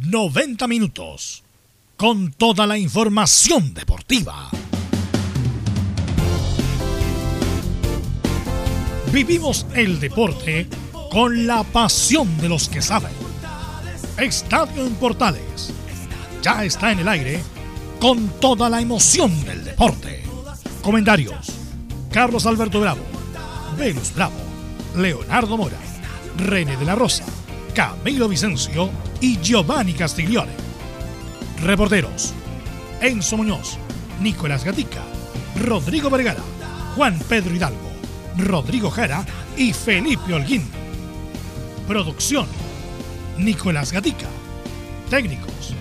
90 minutos. Con toda la información deportiva. Vivimos el deporte con la pasión de los que saben. Estadio en Portales. Ya está en el aire con toda la emoción del deporte. Comentarios. Carlos Alberto Bravo. Venus Bravo. Leonardo Mora. René de la Rosa. Camilo Vicencio y Giovanni Castiglione. Reporteros. Enzo Muñoz. Nicolás Gatica. Rodrigo Vergara. Juan Pedro Hidalgo. Rodrigo Jara y Felipe Holguín. Producción. Nicolás Gatica. Técnicos.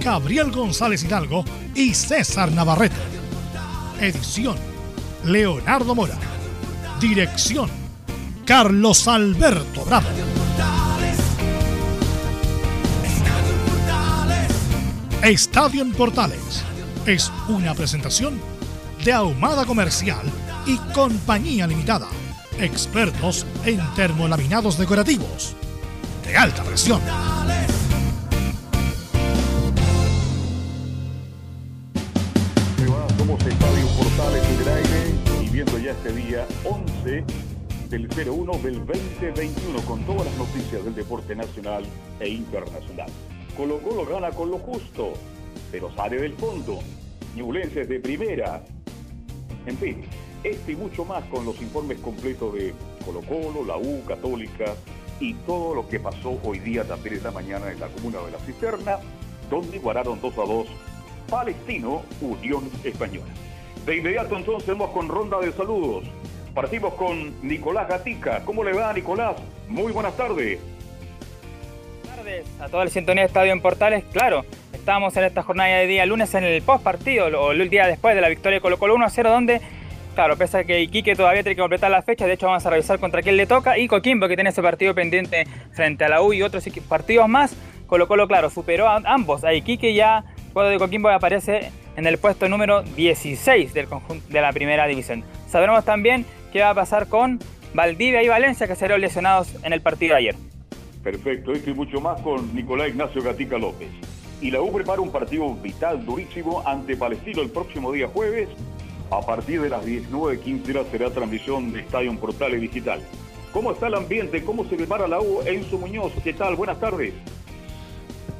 Gabriel González Hidalgo y César Navarrete. Edición. Leonardo Mora. Dirección. Carlos Alberto Bravo. Estadio Portales es una presentación de Ahumada Comercial y Compañía Limitada. Expertos en termolaminados decorativos de alta presión. Somos Estadio Portales en el aire y viendo ya este día 11 del 01 del 2021 con todas las noticias del deporte nacional e internacional. Colo Colo gana con lo justo, pero sale del fondo. Ñublenses de primera. En fin, este y mucho más con los informes completos de Colo Colo, la U, Católica y todo lo que pasó hoy día también en la mañana en la comuna de La Cisterna, donde igualaron 2 a 2 Palestino, Unión Española. De inmediato entonces vamos con ronda de saludos. Partimos con Nicolás Gatica. ¿Cómo le va, Nicolás? Muy buenas tardes. A toda la sintonía de Estadio en Portales. Claro, estamos en esta jornada de día lunes en el post partido, o el día después de la victoria de Colo Colo 1 a 0, donde, claro, pese a que Iquique todavía tiene que completar la fecha, de hecho vamos a revisar contra quién le toca, y Coquimbo, que tiene ese partido pendiente frente a la U y otros partidos más. Colo Colo, claro, superó a ambos, a Iquique ya cuadro de Coquimbo aparece en el puesto número 16 del conjunto de la primera división. Sabremos también qué va a pasar con Valdivia y Valencia, que serán lesionados en el partido ayer. Perfecto, esto y mucho más con Nicolás Ignacio Gatica López. Y la U prepara un partido vital, durísimo, ante Palestino el próximo día jueves. A partir de las 19.15 horas será transmisión de Estadio Portales Digital. ¿Cómo está el ambiente? ¿Cómo se prepara la U? Enzo Muñoz, ¿qué tal? Buenas tardes.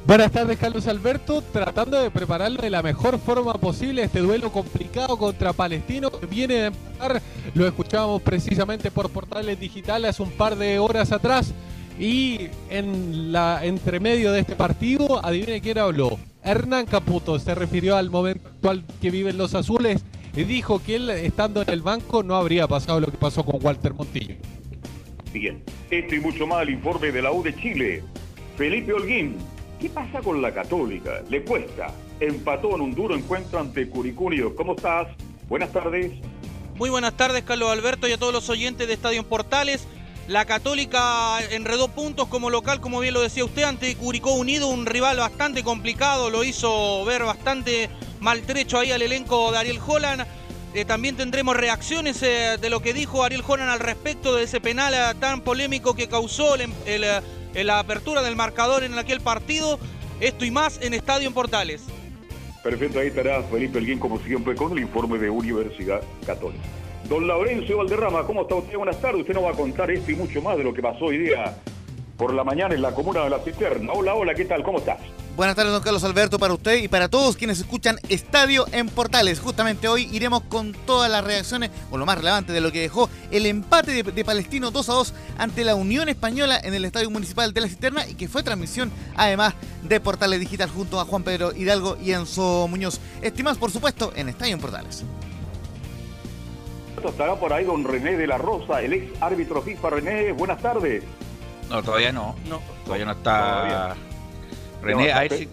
Buenas tardes, Carlos Alberto. Tratando de prepararlo de la mejor forma posible este duelo complicado contra Palestino que viene de empezar. Lo escuchábamos precisamente por portales digitales hace un par de horas atrás. Y en la entremedio de este partido, adivine quién habló. Hernán Caputo se refirió al momento actual que viven los azules y dijo que él, estando en el banco, no habría pasado lo que pasó con Walter Montillo. Bien, esto y mucho más el informe de la U de Chile. Felipe Holguín, ¿Qué pasa con la Católica? Le cuesta. Empató en un duro encuentro ante Curicunio. ¿Cómo estás? Buenas tardes. Muy buenas tardes, Carlos Alberto, y a todos los oyentes de Estadio Portales. La Católica enredó puntos como local, como bien lo decía usted, ante Curicó Unido, un rival bastante complicado, lo hizo ver bastante maltrecho ahí al elenco de Ariel Holland. Eh, también tendremos reacciones eh, de lo que dijo Ariel Holland al respecto de ese penal eh, tan polémico que causó en la apertura del marcador en aquel partido. Esto y más en Estadio en Portales. Perfecto, ahí estará Felipe Elguín, como siempre, con el informe de Universidad Católica. Don Laurencio Valderrama, ¿cómo está usted? Buenas tardes. Usted nos va a contar esto y mucho más de lo que pasó hoy día por la mañana en la comuna de La Cisterna. Hola, hola, ¿qué tal? ¿Cómo estás? Buenas tardes, don Carlos Alberto, para usted y para todos quienes escuchan Estadio en Portales. Justamente hoy iremos con todas las reacciones, o lo más relevante de lo que dejó el empate de, Palestino 2 a 2 ante la Unión Española en el Estadio Municipal de la Cisterna y que fue transmisión además de Portales Digital junto a Juan Pedro Hidalgo y Enzo Muñoz. Estimados, por supuesto, en Estadio en Portales. Estará por ahí don René de la Rosa, el ex árbitro FIFA. René, buenas tardes. No, todavía no. no. Todavía no está. René, a ver si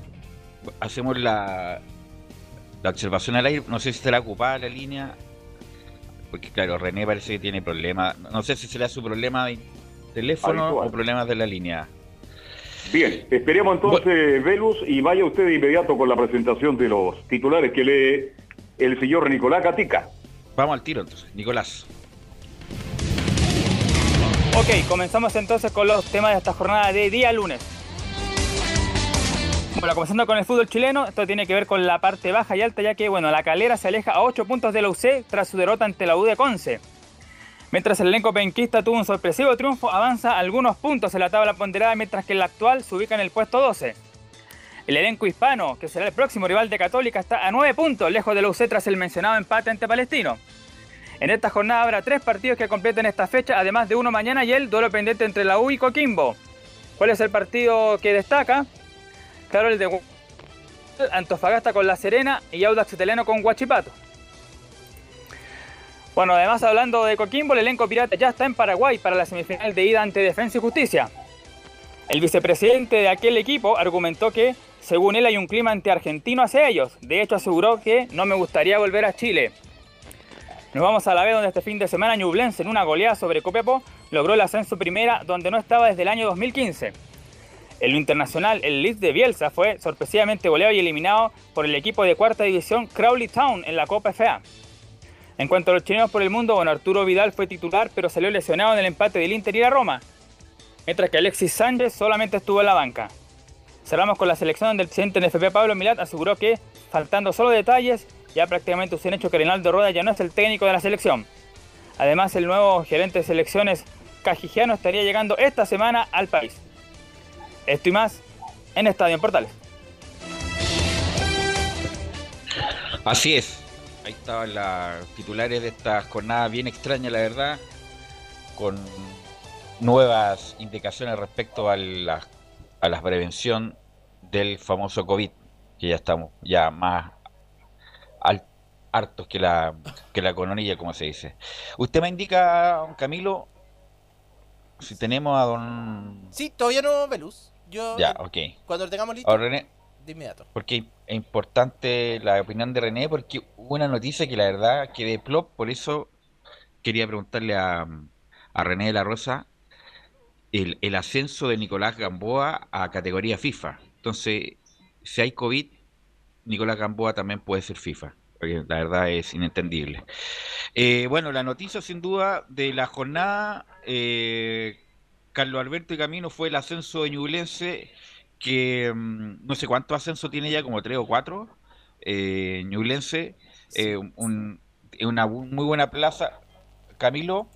hacemos la, la observación al aire. No sé si estará ocupada la línea. Porque, claro, René parece que tiene problemas. No sé si será su problema de teléfono o problemas de la línea. Bien, esperemos entonces, Velus, y vaya usted de inmediato con la presentación de los titulares que lee el señor Nicolás Gatica. Vamos al tiro entonces, Nicolás. Ok, comenzamos entonces con los temas de esta jornada de día lunes. Bueno, comenzando con el fútbol chileno, esto tiene que ver con la parte baja y alta, ya que, bueno, la calera se aleja a 8 puntos de la UC tras su derrota ante la U de Conce. Mientras el elenco penquista tuvo un sorpresivo triunfo, avanza algunos puntos en la tabla ponderada, mientras que el actual se ubica en el puesto 12. El elenco hispano, que será el próximo rival de Católica, está a 9 puntos, lejos de la UC tras el mencionado empate ante Palestino. En esta jornada habrá tres partidos que completen esta fecha, además de uno mañana y el duelo pendiente entre la U y Coquimbo. ¿Cuál es el partido que destaca? Claro, el de Antofagasta con La Serena y Audax Italiano con Guachipato. Bueno, además hablando de Coquimbo, el elenco pirata ya está en Paraguay para la semifinal de ida ante Defensa y Justicia. El vicepresidente de aquel equipo argumentó que, según él, hay un clima anti-argentino hacia ellos. De hecho, aseguró que no me gustaría volver a Chile. Nos vamos a la vez donde este fin de semana Ñublense en una goleada sobre Copiapó logró el ascenso primera donde no estaba desde el año 2015. En lo internacional, el Leeds de Bielsa fue sorpresivamente goleado y eliminado por el equipo de cuarta división Crowley Town en la Copa FA. En cuanto a los chilenos por el mundo, bueno, Arturo Vidal fue titular pero salió lesionado en el empate del Inter y la Roma, mientras que Alexis Sánchez solamente estuvo en la banca. Cerramos con la selección donde el presidente del FP Pablo Milat aseguró que, faltando solo detalles, ya prácticamente se han hecho que Reinaldo Rueda ya no es el técnico de la selección. Además, el nuevo gerente de selecciones cajigiano estaría llegando esta semana al país. Esto y más en Estadio en Portales. Así es. Ahí estaban las titulares de esta jornada bien extraña, la verdad, con nuevas indicaciones respecto a la, a la prevención del famoso COVID, que ya estamos ya más hartos que la, que la coronilla, como se dice. Usted me indica, don Camilo, si tenemos a don... Sí, todavía no, Veluz. Yo, ya, ok. Cuando lo tengamos listo, René, de inmediato. Porque es importante la opinión de René, porque hubo una noticia que la verdad que de plop, por eso quería preguntarle a, a René de la Rosa el, el ascenso de Nicolás Gamboa a categoría FIFA. Entonces, si hay COVID, Nicolás Gamboa también puede ser FIFA. Porque la verdad es inentendible. Eh, bueno, la noticia sin duda de la jornada, eh, Carlos Alberto y Camino fue el ascenso de Ñublense, que mm, no sé cuánto ascenso tiene ya, como tres o cuatro. Eh, Ñublense, eh, un, una muy buena plaza. Camilo,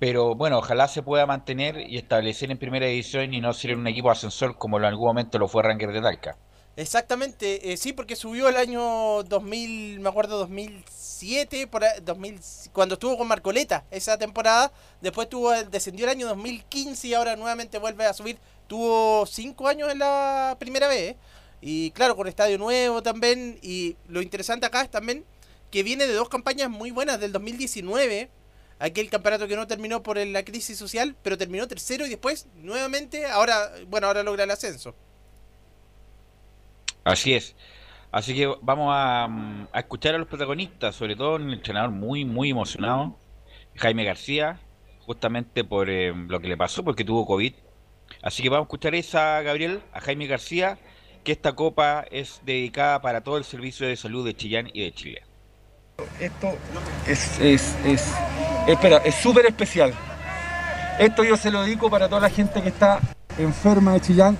pero bueno, ojalá se pueda mantener y establecer en primera división y no ser un equipo ascensor como en algún momento lo fue Ranger de Talca. Exactamente, eh, sí, porque subió el año 2000, me acuerdo 2007, por, 2000, cuando estuvo con Marcoleta esa temporada, después tuvo descendió el año 2015 y ahora nuevamente vuelve a subir, tuvo cinco años en la primera vez, y claro, con estadio nuevo también, y lo interesante acá es también que viene de dos campañas muy buenas del 2019, aquel campeonato que no terminó por la crisis social, pero terminó tercero y después nuevamente, ahora, bueno, ahora logra el ascenso. Así es. Así que vamos a, a, escuchar a los protagonistas, sobre todo un entrenador muy, muy emocionado, Jaime García, justamente por eh, lo que le pasó, porque tuvo COVID. Así que vamos a escuchar esa, Gabriel, a Jaime García, que esta copa es dedicada para todo el servicio de salud de Chillán y de Chile. Esto es, es, es, espera, es súper especial. Esto yo se lo dedico para toda la gente que está enferma de Chillán,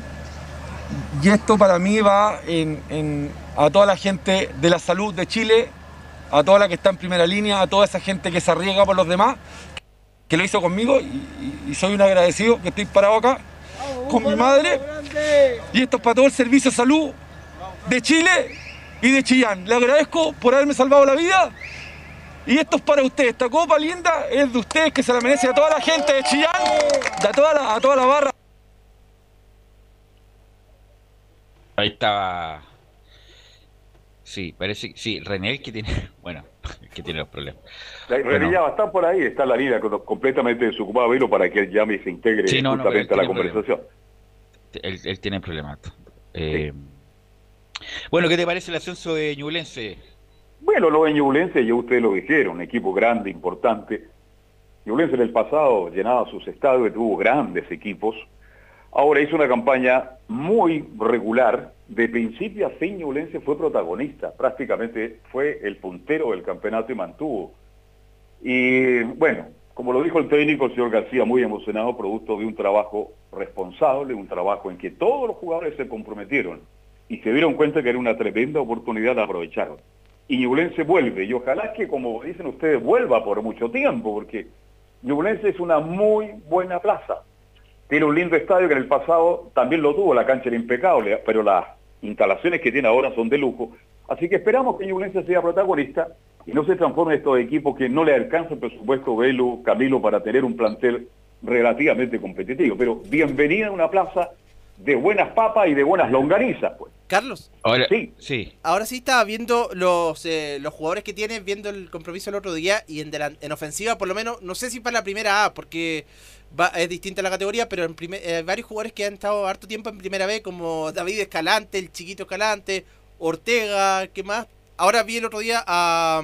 y esto para mí va a toda la gente de la salud de Chile, a toda la que está en primera línea, a toda esa gente que se arriesga por los demás, que lo hizo conmigo y, y soy un agradecido que estoy parado acá con mi madre. Y esto es para todo el servicio de salud de Chile y de Chillán. Le agradezco por haberme salvado la vida. Y esto es para ustedes. Esta copa linda es de ustedes que se la merece a toda la gente de Chillán, de a toda la, a toda la barra. Ahí estaba. Sí, parece que sí, René que tiene, bueno, que tiene los problemas. La, René ya va a estar por ahí, está la línea completamente desocupada, Velo, para que él llame y se integre sí, no, justamente no, a la conversación. Él, él, tiene problemas. Eh, sí. Bueno, ¿qué te parece el ascenso de Ñublense? Bueno, lo de Ñublense ya ustedes lo dijeron, un equipo grande, importante. Ñublense en el pasado llenaba sus estadios y tuvo grandes equipos. Ahora hizo una campaña muy regular, de principio a fin Ñublense fue protagonista, prácticamente fue el puntero del campeonato y mantuvo. Y bueno, como lo dijo el técnico, el señor García, muy emocionado, producto de un trabajo responsable, un trabajo en que todos los jugadores se comprometieron y se dieron cuenta que era una tremenda oportunidad de aprovechar. Y Ñublense vuelve, y ojalá que, como dicen ustedes, vuelva por mucho tiempo, porque Ñublense es una muy buena plaza. Tiene un lindo estadio que en el pasado también lo tuvo, la cancha era impecable, pero las instalaciones que tiene ahora son de lujo. Así que esperamos que Ñublense sea protagonista y no se transforme en estos equipos que no le alcanza el presupuesto Velo, Camilo, para tener un plantel relativamente competitivo. Pero bienvenida a una plaza de buenas papas y de buenas longanizas, pues. Carlos. Ahora Sí. sí. Ahora sí estaba viendo los, eh, los jugadores que tienen, viendo el compromiso el otro día y en, delan- en ofensiva, por lo menos, no sé si para la primera A, porque va, es distinta la categoría, pero en primer- eh, varios jugadores que han estado harto tiempo en primera B, como David Escalante, el chiquito Escalante, Ortega, ¿qué más? Ahora vi el otro día a,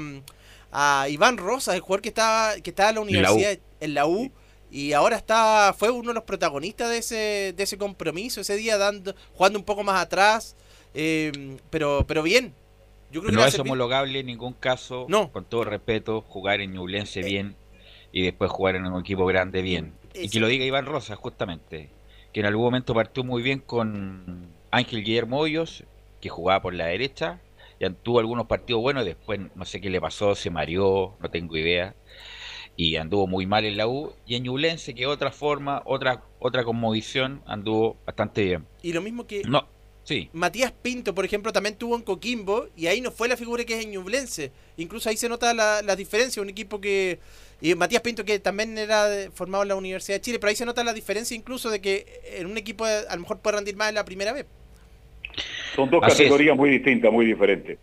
a Iván Rosas, el jugador que estaba, que estaba en la la universidad, en la U. Y ahora está, fue uno de los protagonistas de ese, de ese compromiso, ese día dando, jugando un poco más atrás, eh, pero, pero bien. Yo creo que No es homologable en ningún caso, No. con todo respeto, jugar en Ñublense bien y después jugar en un equipo grande bien. Y que lo diga Iván Rosa, justamente, que en algún momento partió muy bien con Ángel Guillermo Hoyos, que jugaba por la derecha, y tuvo algunos partidos buenos, y después no sé qué le pasó, se mareó, no tengo idea, y anduvo muy mal en la U, y en Ñublense, que otra forma, otra otra conmovisión, anduvo bastante bien. Y lo mismo que No, sí, Matías Pinto, por ejemplo, también tuvo en Coquimbo y ahí no fue la figura que es en Ñublense. Incluso ahí se nota la, la diferencia, un equipo que... Y Matías Pinto que también era de- formado en la Universidad de Chile, pero ahí se nota la diferencia incluso de que en un equipo a lo mejor puede rendir más en la primera vez. Son dos Así es. categorías muy distintas, muy diferentes.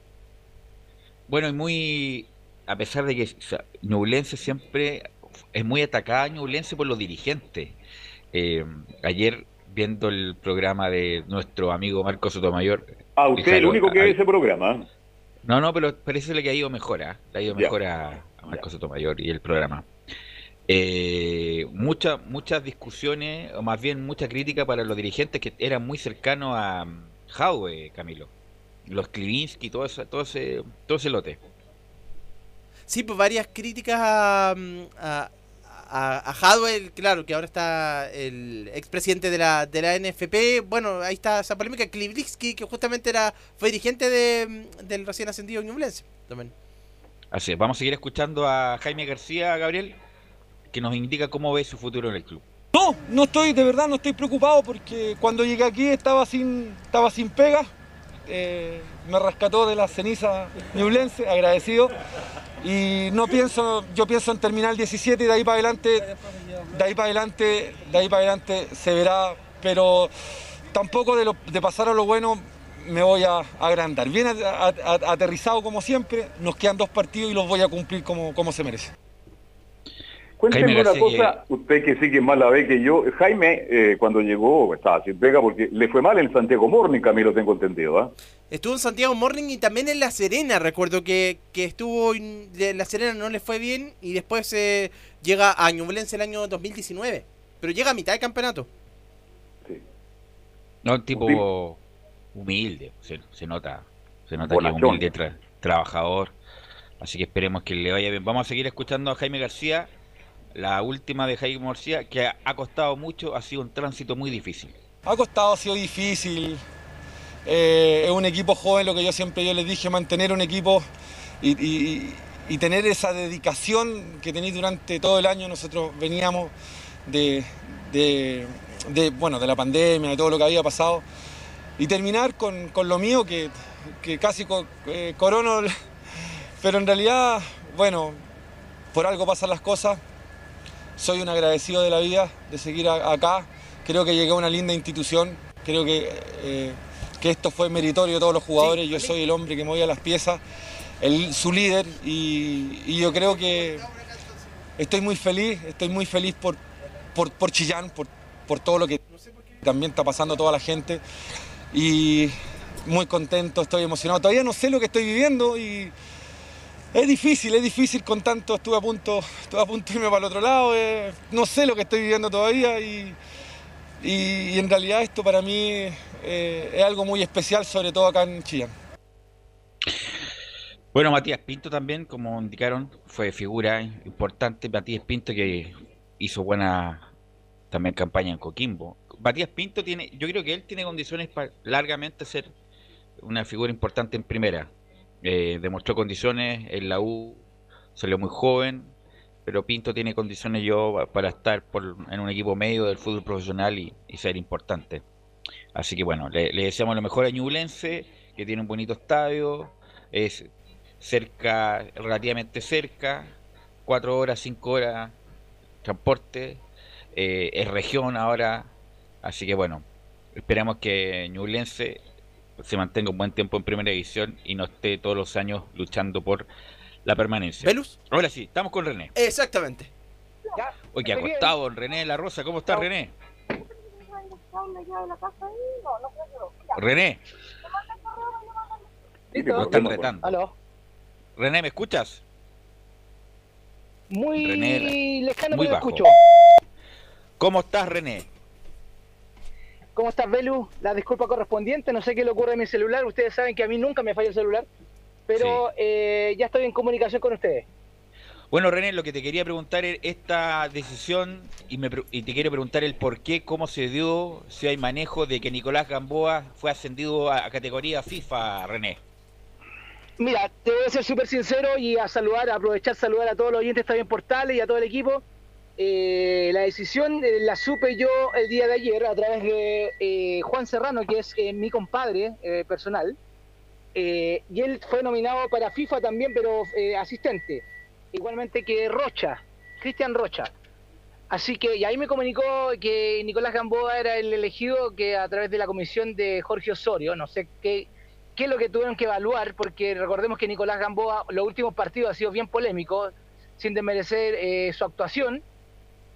Bueno, y muy, a pesar de que o sea, Ñublense siempre es muy atacada Ñublense por los dirigentes. Eh, ayer viendo el programa de nuestro amigo Marco Sotomayor, Ah, usted es el único que ve ese programa. no, no, pero parece que ha ido mejor, ¿ah? Le ha ido mejor a, a Marco Sotomayor y el programa. Eh, muchas muchas discusiones, o más bien mucha crítica para los dirigentes que eran muy cercanos a um, Jaue, Camilo. Los Klivinsky, todo ese, todo ese, todo ese lote. Sí, pues varias críticas a, mm, a, a, a Hadwell, claro, que ahora está el expresidente de la, de la NFP. Bueno, ahí está esa polémica. Klivitsky, que justamente era fue dirigente de, mm, del recién ascendido Ñublense. También. Así es, vamos a seguir escuchando a Jaime García, Gabriel, que nos indica cómo ve su futuro en el club. No, no estoy, de verdad no estoy preocupado porque cuando llegué aquí estaba sin, estaba sin pega. Eh, me rescató de la ceniza ñublense, agradecido. Y no pienso, yo pienso en terminar el 17 y de ahí para adelante, de ahí para adelante, de ahí para adelante se verá, pero tampoco de, pasar a lo bueno me voy a agrandar. Bien aterrizado como siempre, nos quedan dos partidos y los voy a cumplir como, como se merece. Cuénteme una cosa, usted que sí que más la ve que yo. Jaime, eh, cuando llegó, estaba sin pega porque le fue mal en Santiago Morning, Camilo, tengo entendido. ¿ah? Estuvo en Santiago Morning y también en La Serena. Recuerdo que, que estuvo en La Serena, no le fue bien y después eh, llega a Ñublense el año 2019. Pero llega a mitad de campeonato. Sí. No, un tipo humilde, se, se nota, se nota que humilde, tra- trabajador, así que esperemos que le vaya bien. Vamos a seguir escuchando a Jaime García, la última de Jaime García, que ha, costado mucho, ha sido un tránsito muy difícil. Ha costado, ha sido difícil. Eh, es un equipo joven, lo que yo siempre yo les dije, mantener un equipo y, tener esa dedicación que tenéis durante todo el año. Nosotros veníamos de, bueno, de la pandemia, de todo lo que había pasado. Y terminar con, con lo mío, que, que casi co- eh, pero en realidad, bueno, por algo pasan las cosas. Soy un agradecido de la vida, de seguir a- acá. Creo que llegué a una linda institución. Creo que, eh, que esto fue meritorio de todos los jugadores. Yo soy el hombre que movía las piezas, el- su líder. Y, y yo creo que estoy muy feliz, estoy muy feliz por, por, por Chillán, por, por todo lo que también está pasando toda la gente. Y muy contento, estoy emocionado. Todavía no sé lo que estoy viviendo y es difícil, es difícil con tanto, estuve a punto, estuve a punto de irme para el otro lado, eh, no sé lo que estoy viviendo todavía y, y- en realidad esto para mí eh, es algo muy especial, sobre todo acá en Chillán. Bueno, Matías Pinto también, como indicaron, fue figura importante. Matías Pinto que hizo buena también campaña en Coquimbo. Matías Pinto tiene, yo creo que él tiene condiciones para largamente ser una figura importante en primera. Eh, demostró condiciones en la U, salió muy joven, pero Pinto tiene condiciones yo para estar por, en un equipo medio del fútbol profesional y, ser importante. Así que bueno, le, deseamos lo mejor a Ñublense, que tiene un bonito estadio, es cerca, relativamente cerca, cuatro horas, cinco horas transporte, eh, es región ahora, así que bueno, esperamos que Ñublense se mantenga un buen tiempo en primera división y no esté todos los años luchando por la permanencia. ¿Velus? Ahora sí, estamos con René. Exactamente. Oye, qué acostado, René La Rosa. ¿Cómo está René? René. ¿Cómo están retando? René, ¿me escuchas? Muy lejano, muy bajo. escucho. ¿Cómo estás, René? ¿Cómo estás, Belu? La disculpa correspondiente, no sé qué le ocurre a mi celular. Ustedes saben que a mí nunca me falla el celular pero eh, ya estoy en comunicación con ustedes. Bueno, René, lo que te quería preguntar es esta decisión y, me, y te quiero preguntar el por qué, cómo se dio, si hay manejo de que Nicolás Gamboa fue ascendido a, categoría FIFA, René. Mira, te voy a ser súper sincero y a saludar, a aprovechar saludar a todos los oyentes también portales y a todo el equipo. Eh, la decisión eh, la supe yo el día de ayer a través de Juan Serrano, que es mi compadre personal. Eh, y él fue nominado para FIFA también, pero eh, asistente. Igualmente que Rocha, Cristian Rocha. Así que, y ahí me comunicó que Nicolás Gamboa era el elegido que a través de la comisión de Jorge Osorio, no sé qué, qué es lo que tuvieron que evaluar, porque recordemos que Nicolás Gamboa, los últimos partidos ha sido bien polémico, sin desmerecer eh, su actuación,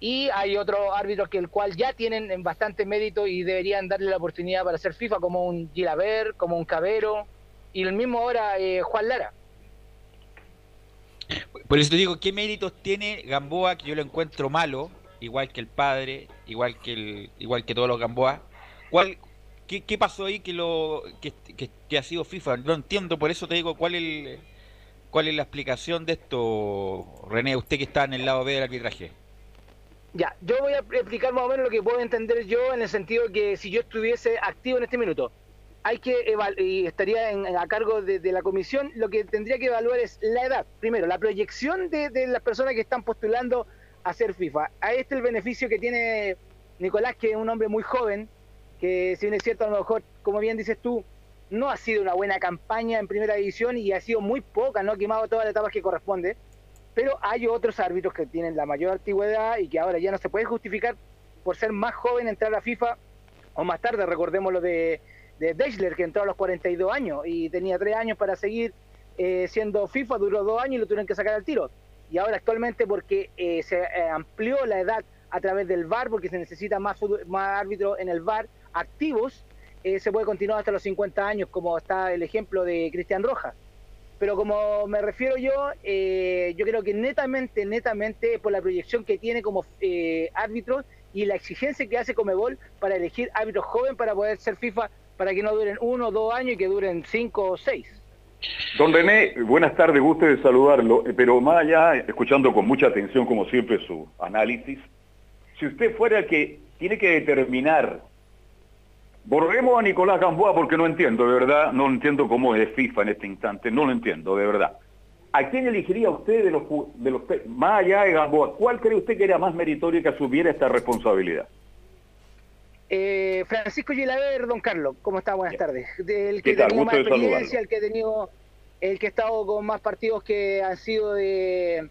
y hay otros árbitros que el cual ya tienen bastante mérito y deberían darle la oportunidad para hacer FIFA, como un Gilaver, como un Cabero, y el mismo ahora eh, Juan Lara. Por eso te digo, ¿qué méritos tiene Gamboa que yo lo encuentro malo, igual que el padre, igual que el, igual que todos los Gamboa? ¿Cuál, qué, pasó ahí que lo que, ha sido FIFA? No entiendo, por eso te digo, ¿cuál es cuál es la explicación de esto, René, usted que está en el lado B del arbitraje? Ya, yo voy a explicar más o menos lo que puedo entender yo en el sentido que si yo estuviese activo en este minuto hay que y estaría a cargo de, la comisión, lo que tendría que evaluar es la edad. Primero, la proyección de, las personas que están postulando a ser FIFA. A este el beneficio que tiene Nicolás, que es un hombre muy joven, que si bien es cierto, a lo mejor, como bien dices tú, no ha sido una buena campaña en primera división y ha sido muy poca, no ha quemado todas las etapas que corresponde. Pero hay otros árbitros que tienen la mayor antigüedad y que ahora ya no se puede justificar por ser más joven entrar a FIFA o más tarde, recordemos lo de de Deichler, que entró a los 42 años y tenía 3 años para seguir eh, siendo FIFA, duró 2 años y lo tuvieron que sacar al tiro. Y ahora actualmente porque eh, se eh, amplió la edad a través del VAR, porque se necesita más, más árbitros en el VAR activos, se puede continuar hasta los 50 años, como está el ejemplo de Cristian Rojas. Pero como me refiero yo, yo creo que netamente, netamente por la proyección que tiene como árbitro y la exigencia que hace Comebol para elegir árbitros joven para poder ser FIFA para que no duren uno o dos años y que duren cinco o seis. Don René, buenas tardes, gusto de saludarlo, pero más allá, escuchando con mucha atención como siempre su análisis, si usted fuera el que tiene que determinar, borremos a Nicolás Gamboa porque no entiendo, de verdad, no entiendo cómo es FIFA en este instante, no lo entiendo, de verdad. ¿A quién elegiría usted de los, de los más allá de Gamboa? ¿Cuál cree usted que era más meritorio que asumiera esta responsabilidad? Eh, Francisco Gilaver, don Carlos, ¿cómo está? Buenas tardes. El que ha tenido más experiencia, el que ha tenido, el que ha estado con más partidos que han sido de,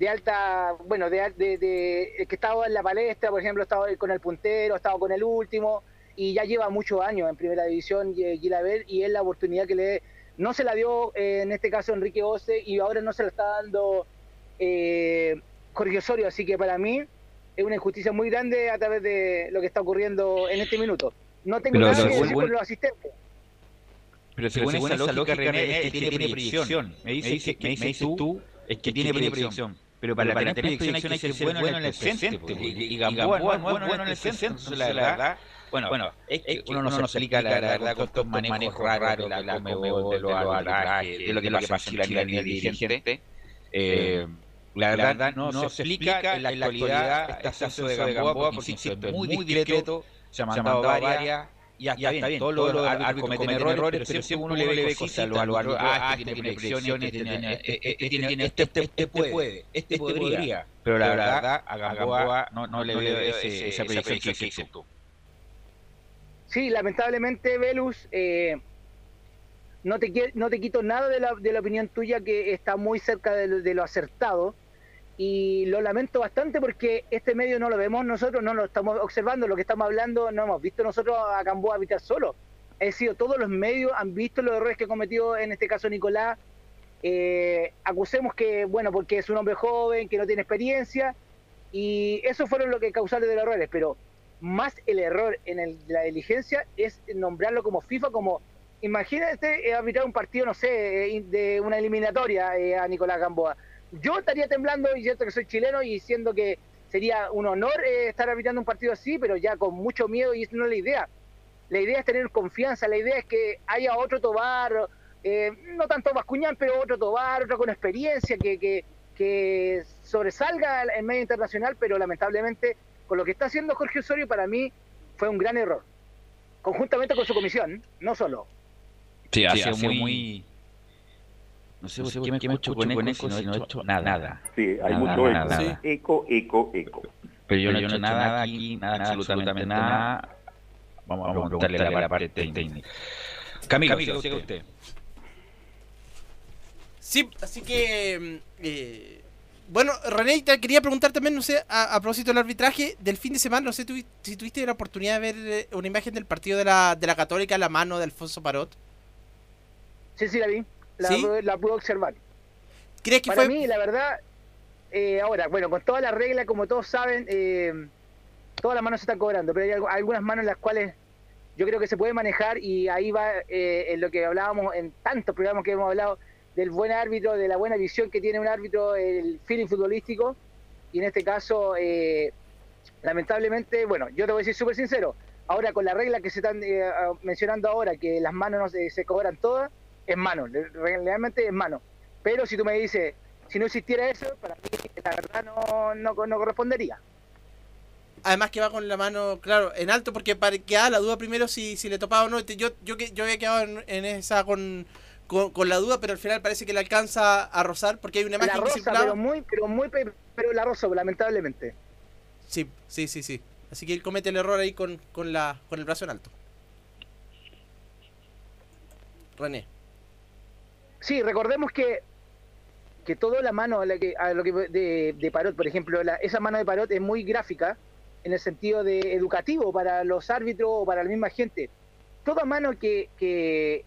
de alta, bueno, de, de, de, que estaba en la palestra, por ejemplo, ha estado con el puntero, ha estado con el último, y ya lleva muchos años en primera división Gilaver, y es la oportunidad que le no se la dio eh, en este caso Enrique Ose, y ahora no se la está dando eh, Jorge Osorio, así que para mí es una injusticia muy grande a través de lo que está ocurriendo en este minuto. No tengo nada que decir con los asistentes. Pero según, esa, lógica, René, es que tiene, proyección. Me dices me dice tú, es que, tiene proyección. Pero para, tener proyección hay que ser bueno en el presente. Y Gamboa no es bueno en el presente. La verdad, Bueno, bueno, es que uno no se explica la verdad con estos manejos raros de la Comebol, de los arbitrajes, de lo que pasa en la línea dirigente. Eh, la verdad, no, se explica en la actualidad este ascenso de Gamboa, porque insisto, es muy discreto, se ha mandado varias y hasta, y bien, todos los árbitros cometen errores, pero siempre uno le ve cosas a los árbitros, ah, este tiene proyecciones, este tiene, este, puede, este podría, pero la verdad a Gamboa no le veo esa proyección que existe tú. Sí, lamentablemente, Velus, eh, no, te, quito nada de la, opinión tuya que está muy cerca de lo, de lo, acertado y lo lamento bastante porque este medio no lo vemos nosotros, no lo estamos observando, lo que estamos hablando no hemos visto nosotros a Gamboa habitar solo. Es decir, todos los medios han visto los errores que cometió en este caso Nicolás. Eh, acusemos que, bueno, porque es un hombre joven, que no tiene experiencia y eso fueron lo que causaron de los errores, pero más el error en la diligencia es nombrarlo como FIFA, como imagínate eh, arbitrar un partido, no sé, eh, de una eliminatoria eh, a Nicolás Gamboa. Yo estaría temblando y siento que soy chileno y siendo que sería un honor estar arbitrando un partido así, pero ya con mucho miedo y eso no es la idea. La idea es tener confianza, la idea es que haya otro Tobar, no tanto Bascuñán, pero otro Tobar, otro con experiencia, que, que, que sobresalga en medio internacional, pero lamentablemente con lo que está haciendo Jorge Osorio para mí fue un gran error. Conjuntamente con su comisión, no solo. Sí, ha sido muy... No sé, qué me, qué me hecho con eco, si no he hecho nada. nada. Sí, hay mucho eco. Eco, eco, Pero yo no he hecho nada aquí, nada, absolutamente nada. Vamos a preguntarle la, la parte técnica. Camilo, Camilo siga usted. Sí, así que... Eh, bueno, René, te quería preguntar también, no sé, a, propósito del arbitraje del fin de semana, no sé si tuviste la oportunidad de ver eh, una imagen del partido de la, de la Católica a la mano de Alfonso Parot. Sí, sí, la vi. La, la pude observar. ¿Crees que Para mí, la verdad, eh, ahora, bueno, con todas las reglas, como todos saben, eh, todas las manos se están cobrando, pero hay algunas manos en las cuales yo creo que se puede manejar y ahí va en lo que hablábamos en tantos programas que hemos hablado del buen árbitro, de la buena visión que tiene un árbitro, el feeling futbolístico. Y en este caso, eh, lamentablemente, bueno, yo te voy a decir súper sincero, ahora con la regla que se están eh, mencionando ahora, que las manos no se, cobran todas, es mano, realmente es mano. Pero si tú me dices, si no existiera eso, para mí la verdad no, no, correspondería. Además que va con la mano, claro, en alto, porque para que la duda primero si, si le topaba o no. Yo, yo, yo había quedado en esa con, con, la duda, pero al final parece que le alcanza a rozar porque hay una imagen la rosa, pero muy, pero muy, pero la rosa, lamentablemente. Sí, sí, sí, sí. Así que él comete el error ahí con, con, la, con el brazo en alto. René. Sí, recordemos que que toda la mano a, que, a lo que de, de, Parot, por ejemplo, esa mano de Parot es muy gráfica en el sentido de educativo para los árbitros o para la misma gente. Toda mano que, que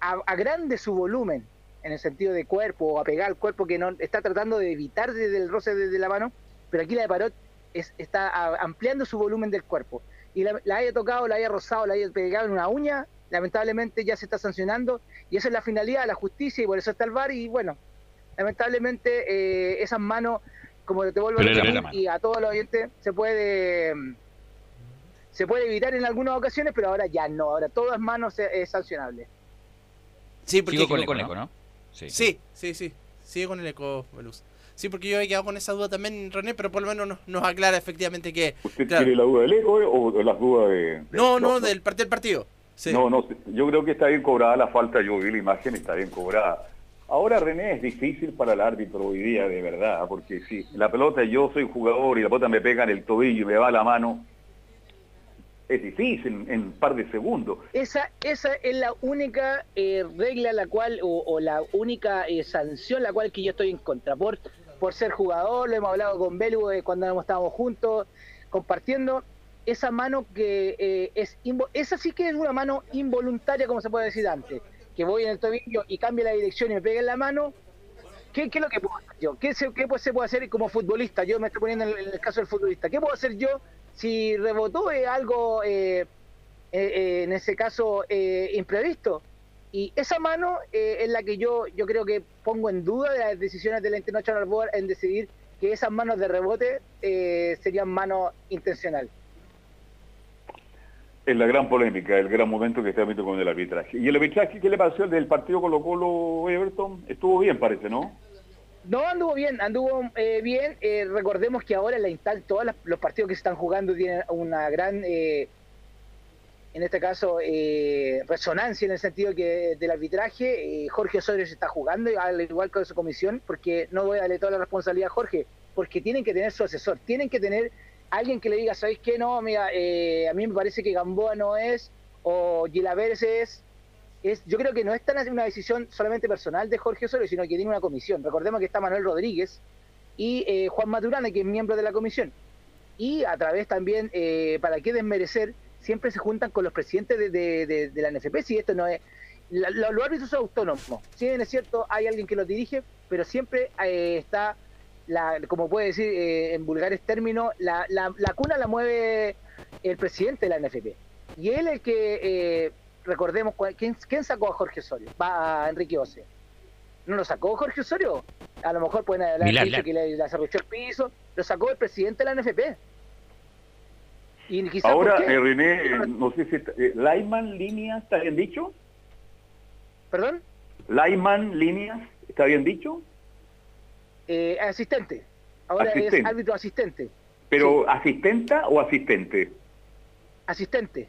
agrande su volumen en el sentido de cuerpo o a pegar al cuerpo que no está tratando de evitar desde el roce desde la mano, pero aquí la de Parot es, está ampliando su volumen del cuerpo. Y la, haya tocado, la haya rozado, la haya pegado en una uña, lamentablemente ya se está sancionando y esa es la finalidad de la justicia y por eso está el VAR y bueno, lamentablemente eh, esas manos, como te vuelvo a decir, y a todos los oyentes, se puede se puede evitar en algunas ocasiones, pero ahora ya no, ahora todas manos es sancionable. Sí, porque Sigo con, el eco, ¿no? Sí, sí, sí, sí. Sigue con el eco, Veluz. Sí, porque yo he quedado con esa duda también, René, pero por lo menos nos, aclara efectivamente que... ¿Usted tiene la duda del eco o las dudas de...? no, no, del, del partido. No, no, yo creo que está bien cobrada la falta, yo vi la imagen, está bien cobrada. Ahora, René, es difícil para el árbitro hoy día, de verdad, porque si la pelota, yo soy jugador y la pelota me pega en el tobillo y me va la mano, es difícil en un par de segundos. Esa, esa es la única eh, regla la cual, o, la única eh, sanción la cual que yo estoy en contra, por, por ser jugador, lo hemos hablado con Belu eh, cuando estábamos juntos, compartiendo, esa mano que es, esa sí que es una mano involuntaria, como se puede decir antes, que voy en el tobillo y cambia la dirección y me pega en la mano, ¿Qué, ¿Qué, es lo que puedo hacer yo? ¿Qué se, qué se puede hacer como futbolista? Yo me estoy poniendo en el, caso del futbolista. ¿Qué puedo hacer yo si rebotó es algo, eh, eh, eh, en ese caso, imprevisto. Y esa mano es la que yo, yo creo que pongo en duda de las decisiones de la International Board en decidir que esas manos de rebote serían manos intencionales. Es la gran polémica, el gran momento que está viendo con el arbitraje. ¿Y el arbitraje qué le pasó el del partido Colo Colo Everton? Estuvo bien, parece, ¿no? No, anduvo bien, anduvo eh, bien. Eh, recordemos que ahora la instal, todos los partidos que se están jugando tienen una gran, eh, en este caso, resonancia en el sentido que del arbitraje. Jorge Osorio se está jugando, al igual que su comisión, porque no voy a darle toda la responsabilidad a Jorge, porque tienen que tener su asesor, tienen que tener alguien que le diga, ¿sabéis qué? No, mira, a mí me parece que Gamboa no es, o Gilaveres es, yo creo que no es tan una decisión solamente personal de Jorge Osorio, sino que tiene una comisión. Recordemos que está Manuel Rodríguez y eh, Juan Maturana, que es miembro de la comisión. Y a través también, eh, para qué desmerecer, siempre se juntan con los presidentes de, la NFP, si esto no es... los árbitros son autónomos. Si bien es cierto, hay alguien que los dirige, pero siempre eh, está, la, como puede decir en vulgares términos, la, la, cuna la mueve el presidente de la NFP. Y él es el que recordemos, ¿quién, ¿quién sacó a Jorge Osorio? Va a Enrique Ose. ¿No lo sacó Jorge Osorio? A lo mejor pueden hablar que le, le el piso. Lo sacó el presidente de la NFP. Y Ahora, eh, René, no sé si... Eh, ¿Lyman Líneas está bien dicho? ¿Perdón? ¿Lyman Líneas está bien dicho? Eh, asistente. Ahora es árbitro asistente. ¿Pero asistenta o asistente? Asistente.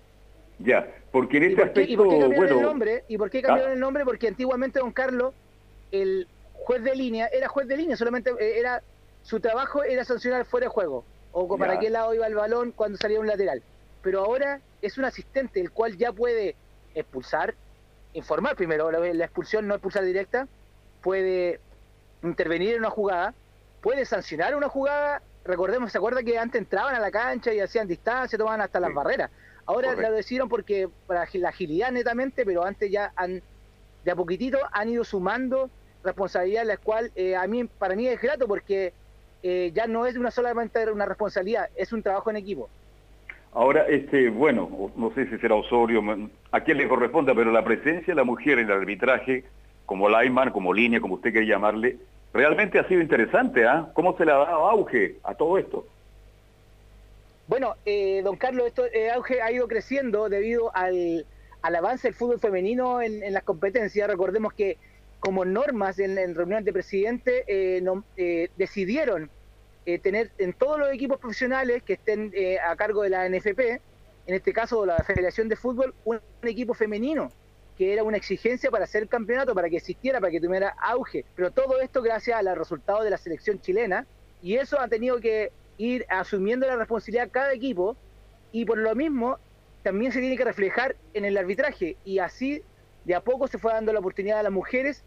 Ya, porque en este aspecto, ¿Y por qué cambiaron el nombre? ¿Y por qué cambiaron el nombre? Porque antiguamente don Carlos, el juez de línea, era juez de línea, solamente eh, era su trabajo era sancionar fuera de juego, o para qué lado iba el balón cuando salía un lateral. Pero ahora es un asistente, el cual ya puede expulsar, informar primero, la expulsión no expulsar directa, puede intervenir en una jugada, puede sancionar una jugada. Recordemos, ¿se acuerda que antes entraban a la cancha y hacían distancia, tomaban hasta las barreras? Ahora lo decidieron porque para la agilidad netamente, pero antes ya han, de a poquitito han ido sumando responsabilidad, la cual eh, a mí, para mí es grato porque eh, ya no es una solamente una responsabilidad, es un trabajo en equipo. Ahora, este, bueno, no sé si será Osorio, a quién le corresponda, pero la presencia de la mujer en el arbitraje, como Lyman, como línea, como usted quiere llamarle, realmente ha sido interesante, ¿ah? ¿Cómo se le ha dado auge a todo esto? Bueno, eh, don Carlos, esto eh, auge ha ido creciendo debido al, avance del fútbol femenino en, las competencias. Recordemos que como normas en, en reuniones de presidente eh, eh, decidieron tener en todos los equipos profesionales que estén a cargo de la NFP, en este caso la Federación de Fútbol, un, equipo femenino que era una exigencia para hacer campeonato, para que existiera, para que tuviera auge. Pero todo esto gracias a los resultados de la selección chilena y eso ha tenido que ir asumiendo la responsabilidad cada equipo y por lo mismo también se tiene que reflejar en el arbitraje. Y así de a poco se fue dando la oportunidad a las mujeres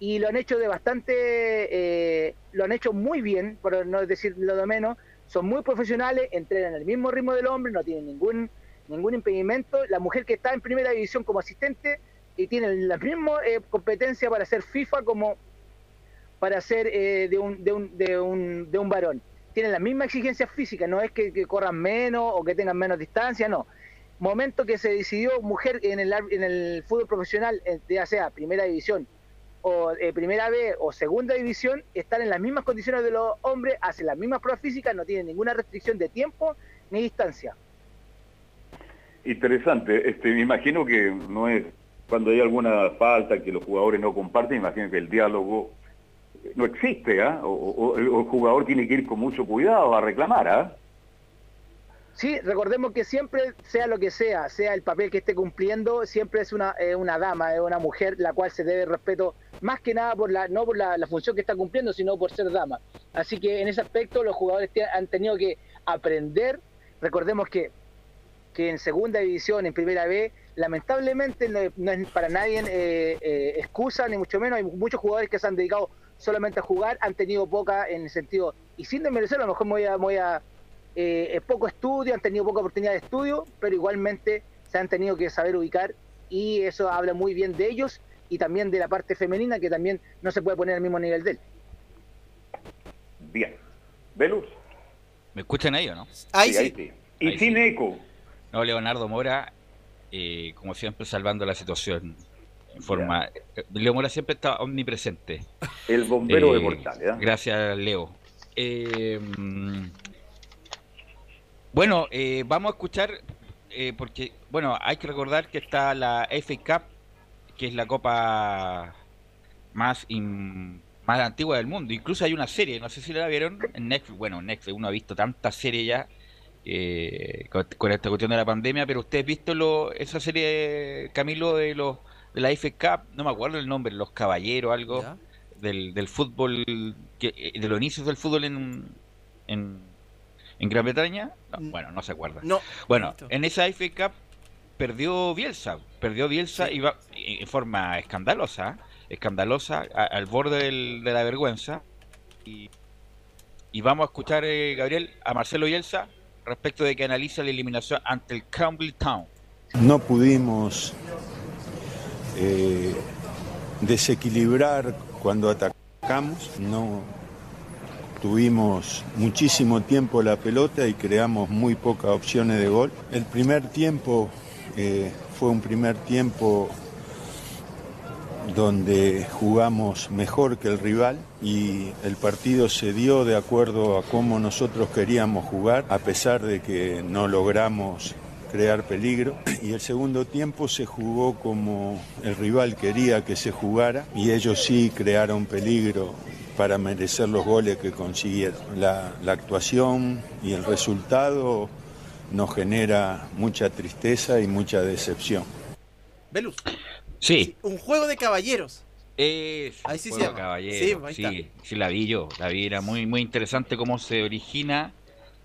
y lo han hecho de bastante, eh, lo han hecho muy bien, por no decir lo de menos, son muy profesionales, entrenan el mismo ritmo del hombre, no tienen ningún ningún impedimento. La mujer que está en primera división como asistente y tiene la misma eh, competencia para hacer FIFA como para ser eh, de, un, de, un, de, un, de un varón tienen las mismas exigencias físicas, no es que, corran menos o que tengan menos distancia, no. Momento que se decidió mujer en el, en el fútbol profesional, eh, ya sea primera división o eh, primera B o segunda división, están en las mismas condiciones de los hombres, hacen las mismas pruebas físicas, no tienen ninguna restricción de tiempo ni distancia. Interesante, este, me imagino que no es cuando hay alguna falta que los jugadores no comparten, imagino que el diálogo no existe, ¿ah? O, el jugador tiene que ir con mucho cuidado a reclamar, ¿ah? Sí, recordemos que siempre, sea lo que sea, sea el papel que esté cumpliendo, siempre es una, una dama, es una mujer la cual se debe respeto, más que nada por la, no por la, función que está cumpliendo, sino por ser dama. Así que en ese aspecto los jugadores han tenido que aprender. Recordemos que, que en segunda división, en primera B, lamentablemente no, es para nadie eh, eh, excusa, ni mucho menos. Hay muchos jugadores que se han dedicado solamente a jugar, han tenido poca en el sentido, y sin desmerecer, a lo mejor voy a, voy a eh, poco estudio, han tenido poca oportunidad de estudio, pero igualmente se han tenido que saber ubicar y eso habla muy bien de ellos y también de la parte femenina que también no se puede poner al mismo nivel de él. Bien. Velus. ¿Me escuchan ahí o no? Ahí sí. Y sin eco. No, Leonardo Mora, eh, como siempre, salvando la situación forma. Leo Mora siempre está omnipresente. El bombero de Portales. ¿eh? Gracias, Leo. Eh, bueno, eh, vamos a escuchar eh, porque, bueno, hay que recordar que está la FA Cup, que es la copa más, más antigua del mundo. Incluso hay una serie, no sé si la vieron en Netflix. Bueno, Netflix, uno ha visto tantas series ya eh, con, esta cuestión de la pandemia, pero usted ha visto lo, esa serie, Camilo, de los la FA Cup, no me acuerdo el nombre, los caballeros, algo, del, del fútbol, que, eh, de los inicios del fútbol en, en, Gran Bretaña. Mm. bueno, no se acuerda. No. Bueno, en esa FA Cup perdió Bielsa, perdió Bielsa y va, en forma escandalosa, escandalosa, al borde de la vergüenza. Y, y vamos a escuchar, eh, Gabriel, a Marcelo Bielsa respecto de que analiza la eliminación ante el Campbell Town. No pudimos eh, desequilibrar cuando atacamos, no tuvimos muchísimo tiempo la pelota y creamos muy pocas opciones de gol. El primer tiempo eh, fue un primer tiempo donde jugamos mejor que el rival y el partido se dio de acuerdo a cómo nosotros queríamos jugar, a pesar de que no logramos crear peligro. Y el segundo tiempo se jugó como el rival quería que se jugara y ellos sí crearon peligro para merecer los goles que consiguieron. La, actuación y el resultado nos genera mucha tristeza y mucha decepción. Velus. Sí. Un juego de caballeros. Es ahí sí se Sí, sí, la vi yo. La vi, era muy, muy interesante cómo se origina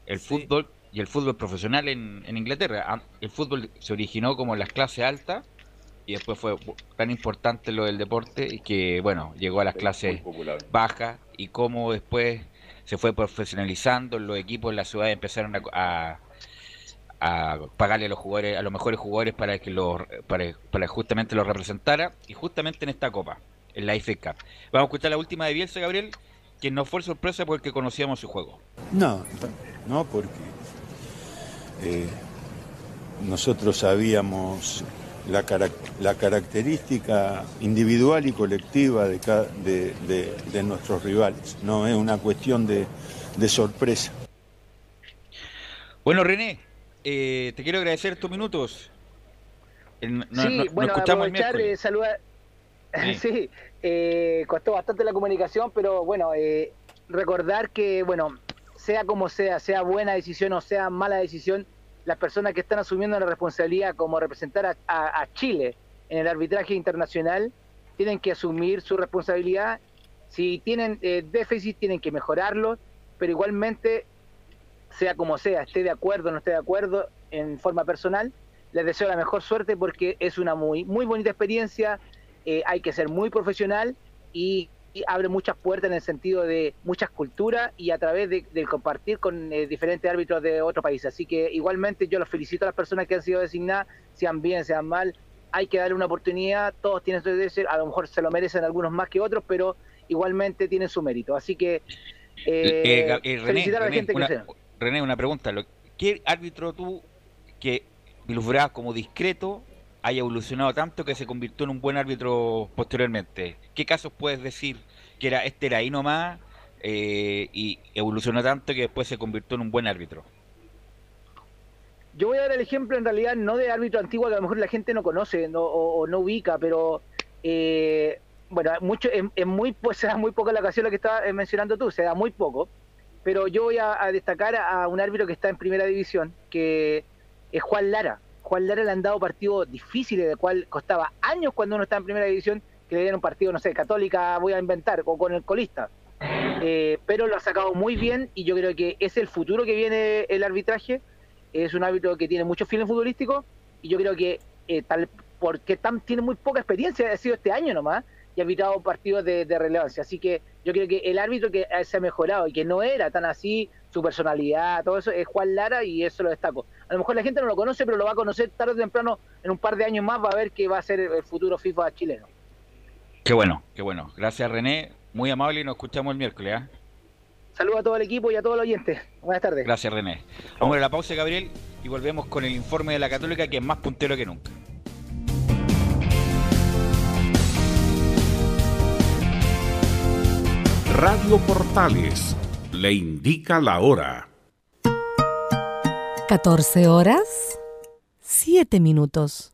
el fútbol y el fútbol profesional en, en Inglaterra. El fútbol se originó como en las clases altas y después fue tan importante lo del deporte y que, bueno, llegó a las clases bajas y cómo después se fue profesionalizando, los equipos en la ciudad empezaron a, a, pagarle a los jugadores, a los mejores jugadores para que los, para, para justamente los representara y justamente en esta copa, en la IFE Cup. Vamos a escuchar la última de Bielsa, Gabriel, que no fue sorpresa porque conocíamos su juego. No, no porque eh, nosotros sabíamos la, la, característica individual y colectiva de, de, nuestros rivales. No es una cuestión de, sorpresa. Bueno, René, eh, te quiero agradecer estos minutos. sí, bueno, aprovechar, eh, saludar. Sí, eh, costó bastante la comunicación, pero bueno, recordar que, bueno, sea como sea, sea buena decisión o sea mala decisión, las personas que están asumiendo la responsabilidad como representar a, Chile en el arbitraje internacional tienen que asumir su responsabilidad. Si tienen eh, déficit, tienen que mejorarlo, pero igualmente, sea como sea, esté de acuerdo o no esté de acuerdo en forma personal, les deseo la mejor suerte porque es una muy, muy bonita experiencia, eh, hay que ser muy profesional y y abre muchas puertas en el sentido de muchas culturas y a través de, compartir con eh, diferentes árbitros de otros países. Así que igualmente yo los felicito a las personas que han sido designadas, sean bien, sean mal, hay que darle una oportunidad, todos tienen su derecho, a lo mejor se lo merecen algunos más que otros, pero igualmente tienen su mérito. Así que eh, eh, felicitar a la gente una, que sea. René, una pregunta, ¿qué árbitro tú que vislumbrabas como discreto haya evolucionado tanto que se convirtió en un buen árbitro posteriormente. ¿Qué casos puedes decir que era este era ahí nomás eh, y evolucionó tanto que después se convirtió en un buen árbitro? Yo voy a dar el ejemplo en realidad no de árbitro antiguo que a lo mejor la gente no conoce o, no ubica, pero eh, bueno, mucho, es, muy, pues, se da muy poco la ocasión la que estabas eh, mencionando tú, se da muy poco, pero yo voy a destacar a un árbitro que está en primera división, que es Juan Lara. Juan Lara le han dado partidos difíciles, de cual costaba años cuando uno está en primera división que le dieran un partido, no sé, católica, voy a inventar, o con el colista. Eh, pero lo ha sacado muy bien y yo creo que es el futuro que viene el arbitraje. Es un árbitro que tiene mucho feeling futbolístico y yo creo que eh, tal porque tiene muy poca experiencia, ha sido este año nomás, y ha arbitrado partidos de, de, relevancia. Así que yo creo que el árbitro que se ha mejorado y que no era tan así su personalidad, todo eso, es Juan Lara y eso lo destaco. A lo mejor la gente no lo conoce, pero lo va a conocer tarde o temprano, en un par de años más, va a ver que va a ser el futuro FIFA chileno. Qué bueno, qué bueno. Gracias René, muy amable y nos escuchamos el miércoles. ¿ah? Saludos a todo el equipo y a todos los oyentes. Buenas tardes. Gracias René. Vamos a la pausa, Gabriel, y volvemos con el informe de la Católica, que es más puntero que nunca. Radio Portales le indica la hora. 14 horas 7 minutos.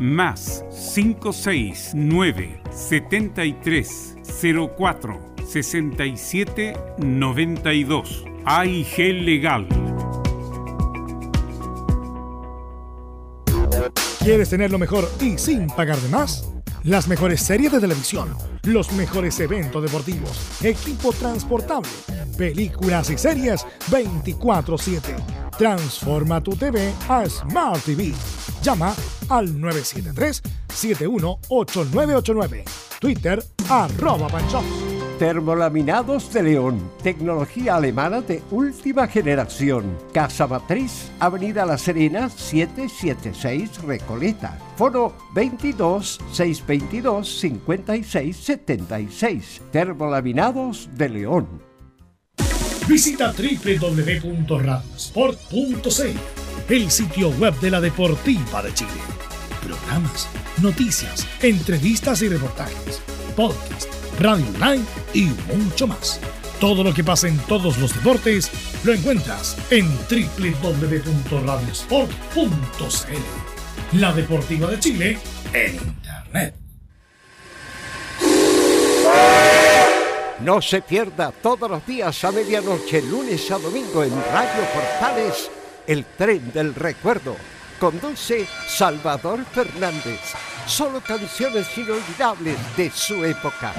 más 569 73 04 67 92 AIG Legal. ¿Quieres tener lo mejor y sin pagar de más? Las mejores series de televisión, los mejores eventos deportivos, equipo transportable, películas y series 24/7. Transforma tu TV a Smart TV. Llama al 973-718989. Twitter arroba panchos. Termolaminados de León, tecnología alemana de última generación. Casa Matriz, Avenida La Serena, 776 Recoleta. Foro 22 622 56 76. Termolaminados de León. Visita www.radiosport.cl, el sitio web de la Deportiva de Chile. Programas, noticias, entrevistas y reportajes, podcast, radio online y mucho más. Todo lo que pasa en todos los deportes lo encuentras en www.radiosport.cl. La Deportiva de Chile en Internet. No se pierda todos los días a medianoche, lunes a domingo en Radio Portales, el tren del recuerdo. Conduce Salvador Fernández. Solo canciones inolvidables de su época.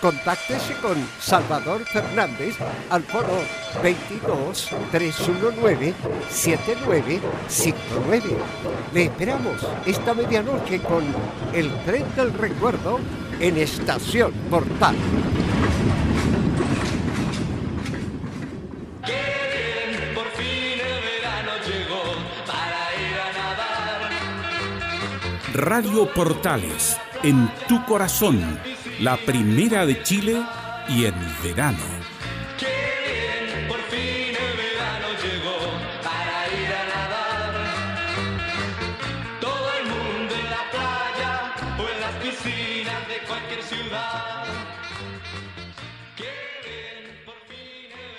Contáctese con Salvador Fernández al foro 22 319 7959. Le esperamos esta medianoche con el tren del recuerdo en Estación Portal. Por Radio Portales, en tu corazón, la primera de Chile y en verano. El verano. Todo el mundo en la playa o en las piscinas de cualquier ciudad. Qué bien, por fin el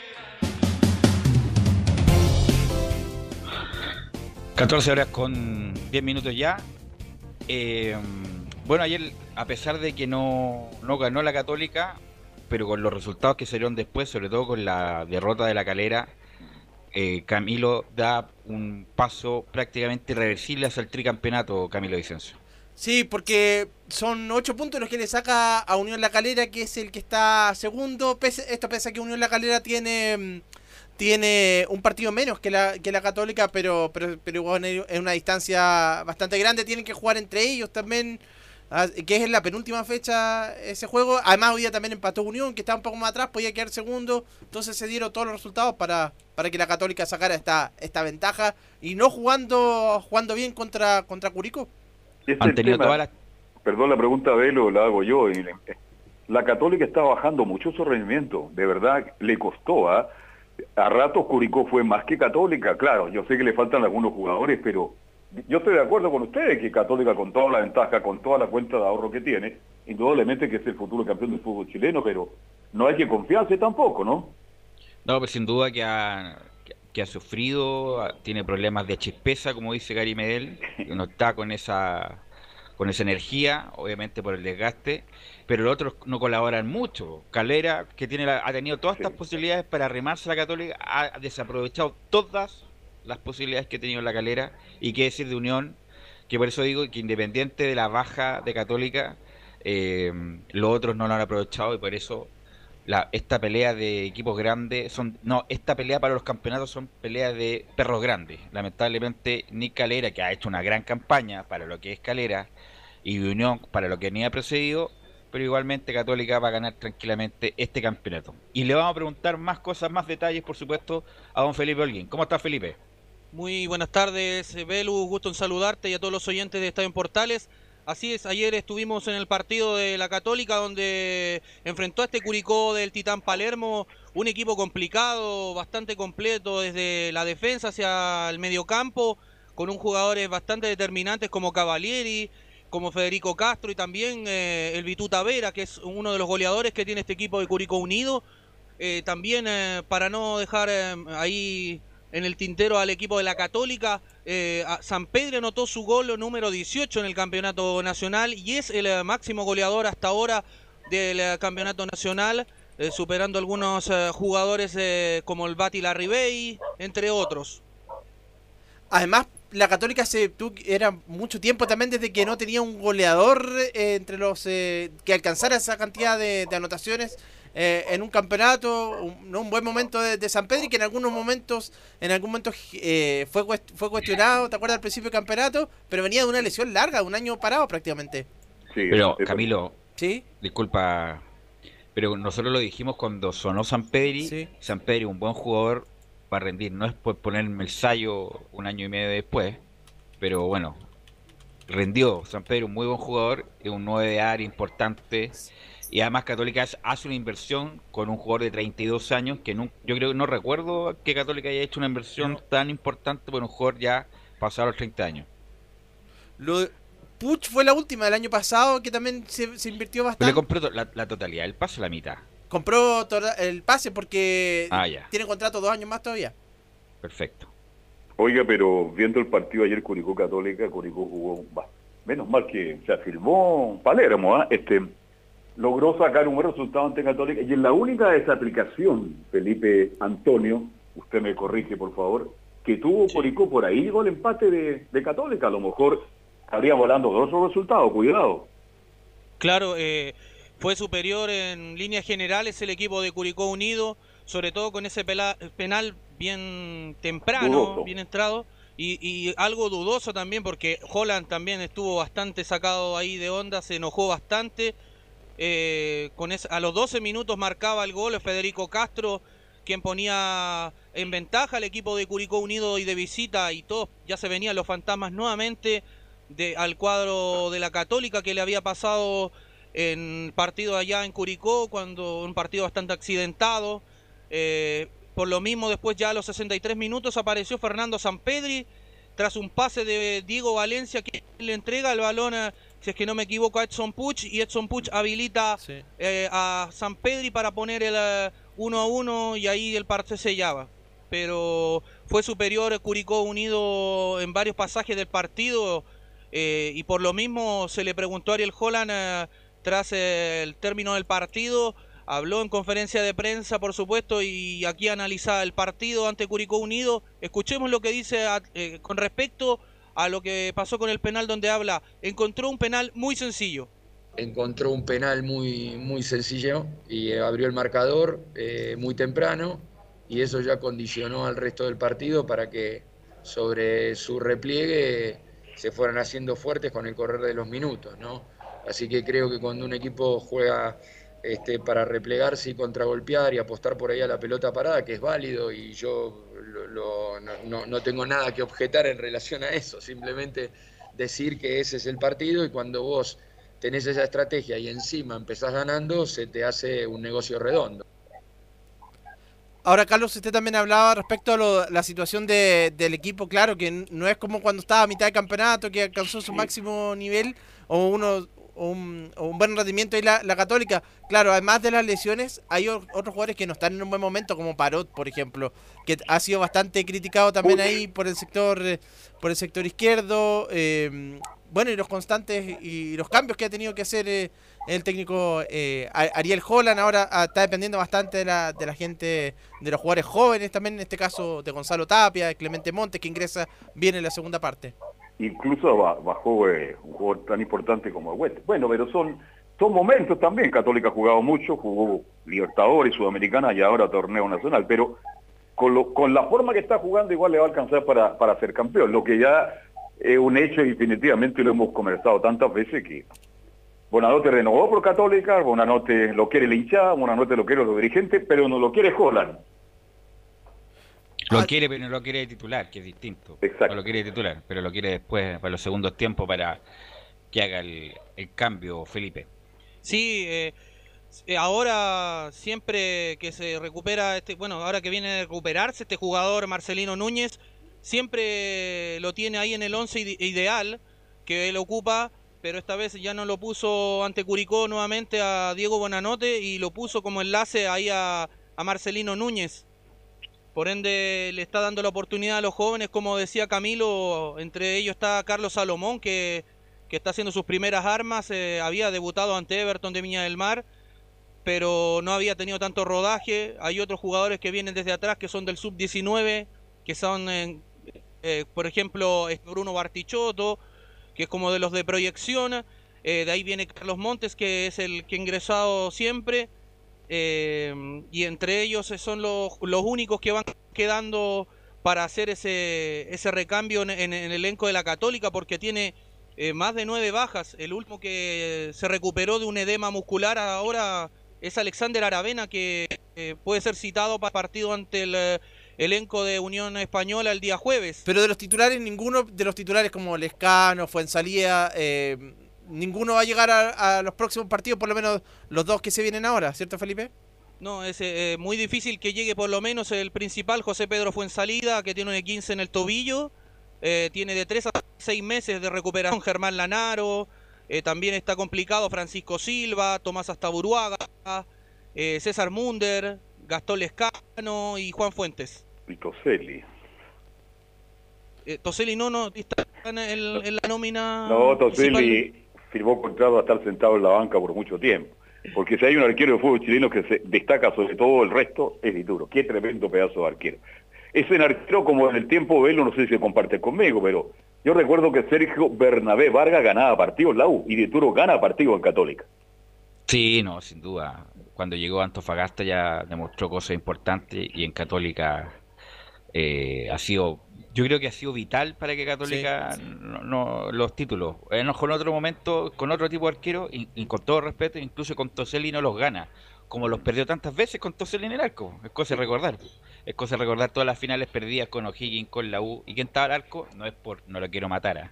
verano. 14 horas con 10 minutos ya. Eh, bueno, ayer, a pesar de que no, no ganó la Católica, pero con los resultados que salieron después, sobre todo con la derrota de la Calera, eh, Camilo da un paso prácticamente irreversible hacia el tricampeonato, Camilo Vicencio. Sí, porque son ocho puntos los que le saca a Unión La Calera, que es el que está segundo. Pese, esto pese a que Unión La Calera tiene mm, tiene un partido menos que la, que la Católica, pero, pero, pero igual es una distancia bastante grande. Tienen que jugar entre ellos también, ah, que es en la penúltima fecha ese juego. Además, hoy día también empató Unión, que está un poco más atrás, podía quedar segundo. Entonces se dieron todos los resultados para, para que la Católica sacara esta, esta ventaja y no jugando jugando bien contra, contra Curicó. Ese Han es el tenido tema. todas las- Perdón, la pregunta de Velo la hago yo. le- La Católica está bajando mucho su rendimiento. De verdad, le costó. ¿ah? A ratos Curicó fue más que Católica. Claro, yo sé que le faltan algunos jugadores, pero yo estoy de acuerdo con ustedes que Católica, con toda la ventaja, con toda la cuenta de ahorro que tiene, indudablemente que es el futuro campeón del fútbol chileno, pero no hay que confiarse tampoco, ¿no? No, pues sin duda que ha, que- ha sufrido, tiene problemas de chispeza, como dice Gary Medel, no está con esa con esa energía, obviamente por el desgaste, pero los otros no colaboran mucho. Calera, que tiene la- ha tenido todas estas posibilidades para remarse a la Católica, ha desaprovechado todas las posibilidades que ha tenido la calera y qué decir de Unión, que por eso digo que independiente de la baja de Católica, eh, los otros no lo han aprovechado y por eso la, esta pelea de equipos grandes son no esta pelea para los campeonatos son peleas de perros grandes lamentablemente Nick Calera que ha hecho una gran campaña para lo que es Calera y Unión para lo que ni ha precedido pero igualmente Católica va a ganar tranquilamente este campeonato y le vamos a preguntar más cosas más detalles por supuesto a don Felipe Holguín ¿cómo está Felipe? Muy buenas tardes, eh, Belu, gusto en saludarte y a todos los oyentes de Estadio en Portales. Así es, ayer estuvimos en el partido de la Católica donde enfrentó a este Curicó del Titán Palermo, un equipo complicado, bastante completo desde la defensa hacia el mediocampo, con un jugadores bastante determinantes como Cavalieri, como Federico Castro y también eh, el Vitu Tavera, que es uno de los goleadores que tiene este equipo de Curicó Unido. Eh, también eh, para no dejar ahí en el tintero al equipo de la Católica. San Pedro anotó su gol número 18 en el campeonato nacional y es el máximo goleador hasta ahora del campeonato nacional, superando algunos jugadores como el Bati Larribey, entre otros. Además, la Católica se tuvo- era mucho tiempo también desde que no tenía un goleador eh, entre los eh, que alcanzara esa cantidad de, de anotaciones eh, en un campeonato, un, ¿no? un buen momento de, de San Pedro y que en algunos momentos, en algún momento eh, fue fue cuestionado, ¿te acuerdas al principio del campeonato? Pero venía de una lesión larga, de un año parado prácticamente. Pero Camilo, ¿Sí? disculpa, pero nosotros lo dijimos cuando sonó San Pedri, San Pedri un buen jugador rendir, no es por ponerme el sallo un año y medio después, pero bueno, rindió San Pedro un muy buen jugador, es un 9 de área importante y además Católica hace- una inversión con un jugador de 32 años que no, yo creo que no recuerdo que Católica haya hecho una inversión tan importante por un jugador ya pasado los 30 años. Lo de Puch fue la última del año pasado que también se, se invirtió Pero bastante. le compró la, la totalidad, el paso la mitad. Compró el pase porque Ah, ya. tiene contrato dos años más todavía. Perfecto. Oiga, pero viendo el partido ayer Curicó Católica, Curicó jugó, bah, menos mal que se afirmó Palermo, ¿ah? este, logró sacar un buen resultado ante Católica y en la única desaplicación, Felipe Antonio, usted me corrige por favor, que tuvo Curicó por ahí llegó el empate de, de Católica, a lo mejor estaría volando de otro resultado, cuidado. Claro, eh, fue superior en líneas generales el equipo de Curicó Unido, sobre todo con ese penal bien temprano, Dudoso. bien entrado, y, y algo dudoso también porque Holland también estuvo bastante sacado ahí de onda, se enojó bastante. eh, con a los 12 minutos marcaba el gol Federico Castro, quien ponía en ventaja al equipo de Curicó Unido y de visita, y todos ya se venían los fantasmas nuevamente de, al cuadro de la Católica que le había pasado en partido allá en Curicó, cuando un partido bastante accidentado. Eh, por lo mismo, después ya a los 63 minutos apareció Fernando Sampedri, tras un pase de Diego Valencia que le entrega el balón, a, si es que no me equivoco, a Edson Puch, y Edson Puch habilita eh, a Sampedri para poner el eh, 1 a 1 y ahí el partido se sellaba. Pero fue superior Curicó Unido en varios pasajes del partido eh, y por lo mismo se le preguntó a Ariel Holland eh, tras el término del partido. Habló en conferencia de prensa, por supuesto, y aquí analiza el partido ante Curicó Unido. Escuchemos lo que dice eh, con respecto a lo que pasó con el penal donde habla. Encontró un penal muy sencillo. encontró un penal muy, muy sencillo y eh, abrió el marcador eh, muy temprano y eso ya condicionó al resto del partido para que sobre su repliegue se fueran haciendo fuertes con el correr de los minutos, ¿no? Así que creo que cuando un equipo juega este, para replegarse y contragolpear y apostar por ahí a la pelota parada, que es válido y yo lo- lo- no, no- tengo nada que objetar en relación a eso, simplemente decir que ese es el partido y cuando vos tenés esa estrategia y encima empezás ganando, se te hace un negocio redondo. Ahora, Carlos, usted también hablaba respecto a lo- la situación de- del equipo, claro, que no es como cuando estaba a mitad de campeonato, que alcanzó su máximo nivel, o uno un, buen rendimiento y la, la Católica. Claro, además de las lesiones, hay otros jugadores que no están en un buen momento, como Parot, por ejemplo, que ha sido bastante criticado también ahí por el sector eh, por el sector izquierdo. eh, bueno, y los constantes y los cambios que ha tenido que hacer eh, el técnico eh, Ariel Holland ahora ah, está dependiendo bastante de la, de la gente, de los jugadores jóvenes también, en este caso de Gonzalo Tapia, de Clemente Montes, que ingresa bien en la segunda parte. Incluso ba- bajó eh, un jugador tan importante como Huete. Bueno, pero son, son momentos también. Católica ha jugado mucho, jugó Libertadores, Sudamericana y ahora torneo nacional. Pero con, lo- con la forma que está jugando igual le va a alcanzar para, para ser campeón. Lo que ya es un hecho y definitivamente lo hemos conversado tantas veces que Bonanote renovó por Católica, Bonanote lo quiere el hinchada, Bonanote lo quiere los dirigentes, pero no lo quiere Holland. Lo quiere, pero no lo quiere de titular, que es distinto. No lo quiere de titular, pero lo quiere después para los segundos tiempos para que haga el, el cambio, Felipe. Sí, eh, eh, ahora siempre que se recupera, este, bueno, ahora que viene a recuperarse este jugador Marcelino Núñez, siempre lo tiene ahí en el 11 ide- ideal que él ocupa, pero esta vez ya no lo puso ante Curicó nuevamente a Diego Bonanote y lo puso como enlace ahí a, a Marcelino Núñez. Por ende, le está dando la oportunidad a los jóvenes, como decía Camilo, entre ellos está Carlos Salomón, que, que está haciendo sus primeras armas, eh, había debutado ante Everton de Viña del Mar, pero no había tenido tanto rodaje. Hay otros jugadores que vienen desde atrás, que son del sub-19, que son, eh, eh, por ejemplo, Bruno Bartichotto, que es como de los de proyección. De ahí viene Carlos Montes, que es el que ha ingresado siempre. Eh, y entre ellos son los, los únicos que van quedando para hacer ese, ese recambio en, en- en el elenco de la Católica, porque tiene eh, más de nueve bajas. El último que se recuperó de un edema muscular ahora es Alexander Aravena, que eh, puede ser citado para partido ante el eh, elenco de Unión Española el día jueves. Pero de los titulares, ninguno de los titulares como Lescano, Fuensalía, eh, ninguno va a llegar a, a los próximos partidos, por lo menos los dos que se vienen ahora, ¿cierto Felipe? No, es eh, muy difícil que llegue por lo menos el principal, José Pedro Fuensalida, que tiene un 15 en el tobillo. Eh, tiene de 3 a 6 meses de recuperación Germán Lanaro. eh, también está complicado Francisco Silva, Tomás Astaburuaga, eh, César Munder, Gastón Lescano y Juan Fuentes. Y Toselli. Eh, Toselli no, no, está en, el- en la nómina. No, principal. Toselli firmó contrato a estar sentado en la banca por mucho tiempo. Porque si hay un arquero de fútbol chileno que se destaca sobre todo el resto, es Dituro. Qué tremendo pedazo de arquero. Es un arquero como en el tiempo Velo, no sé si comparte conmigo, pero yo recuerdo que Sergio Bernabé Vargas ganaba partidos la U y Dituro gana partidos en Católica. Sí, no, sin duda. Cuando llegó Antofagasta ya demostró cosas importantes y en Católica eh, ha sido, yo creo que ha sido vital para que Católica No, no- los títulos. En con otro momento, con otro tipo de arquero y, y con todo respeto, incluso con Toselli no los gana, como los perdió tantas veces con Toselli en el arco. Es cosa de recordar. Es cosa de recordar todas las finales perdidas con O'Higgins, con la U. ¿Y quién estaba al arco? No es por, no lo quiero matar. ¿ah?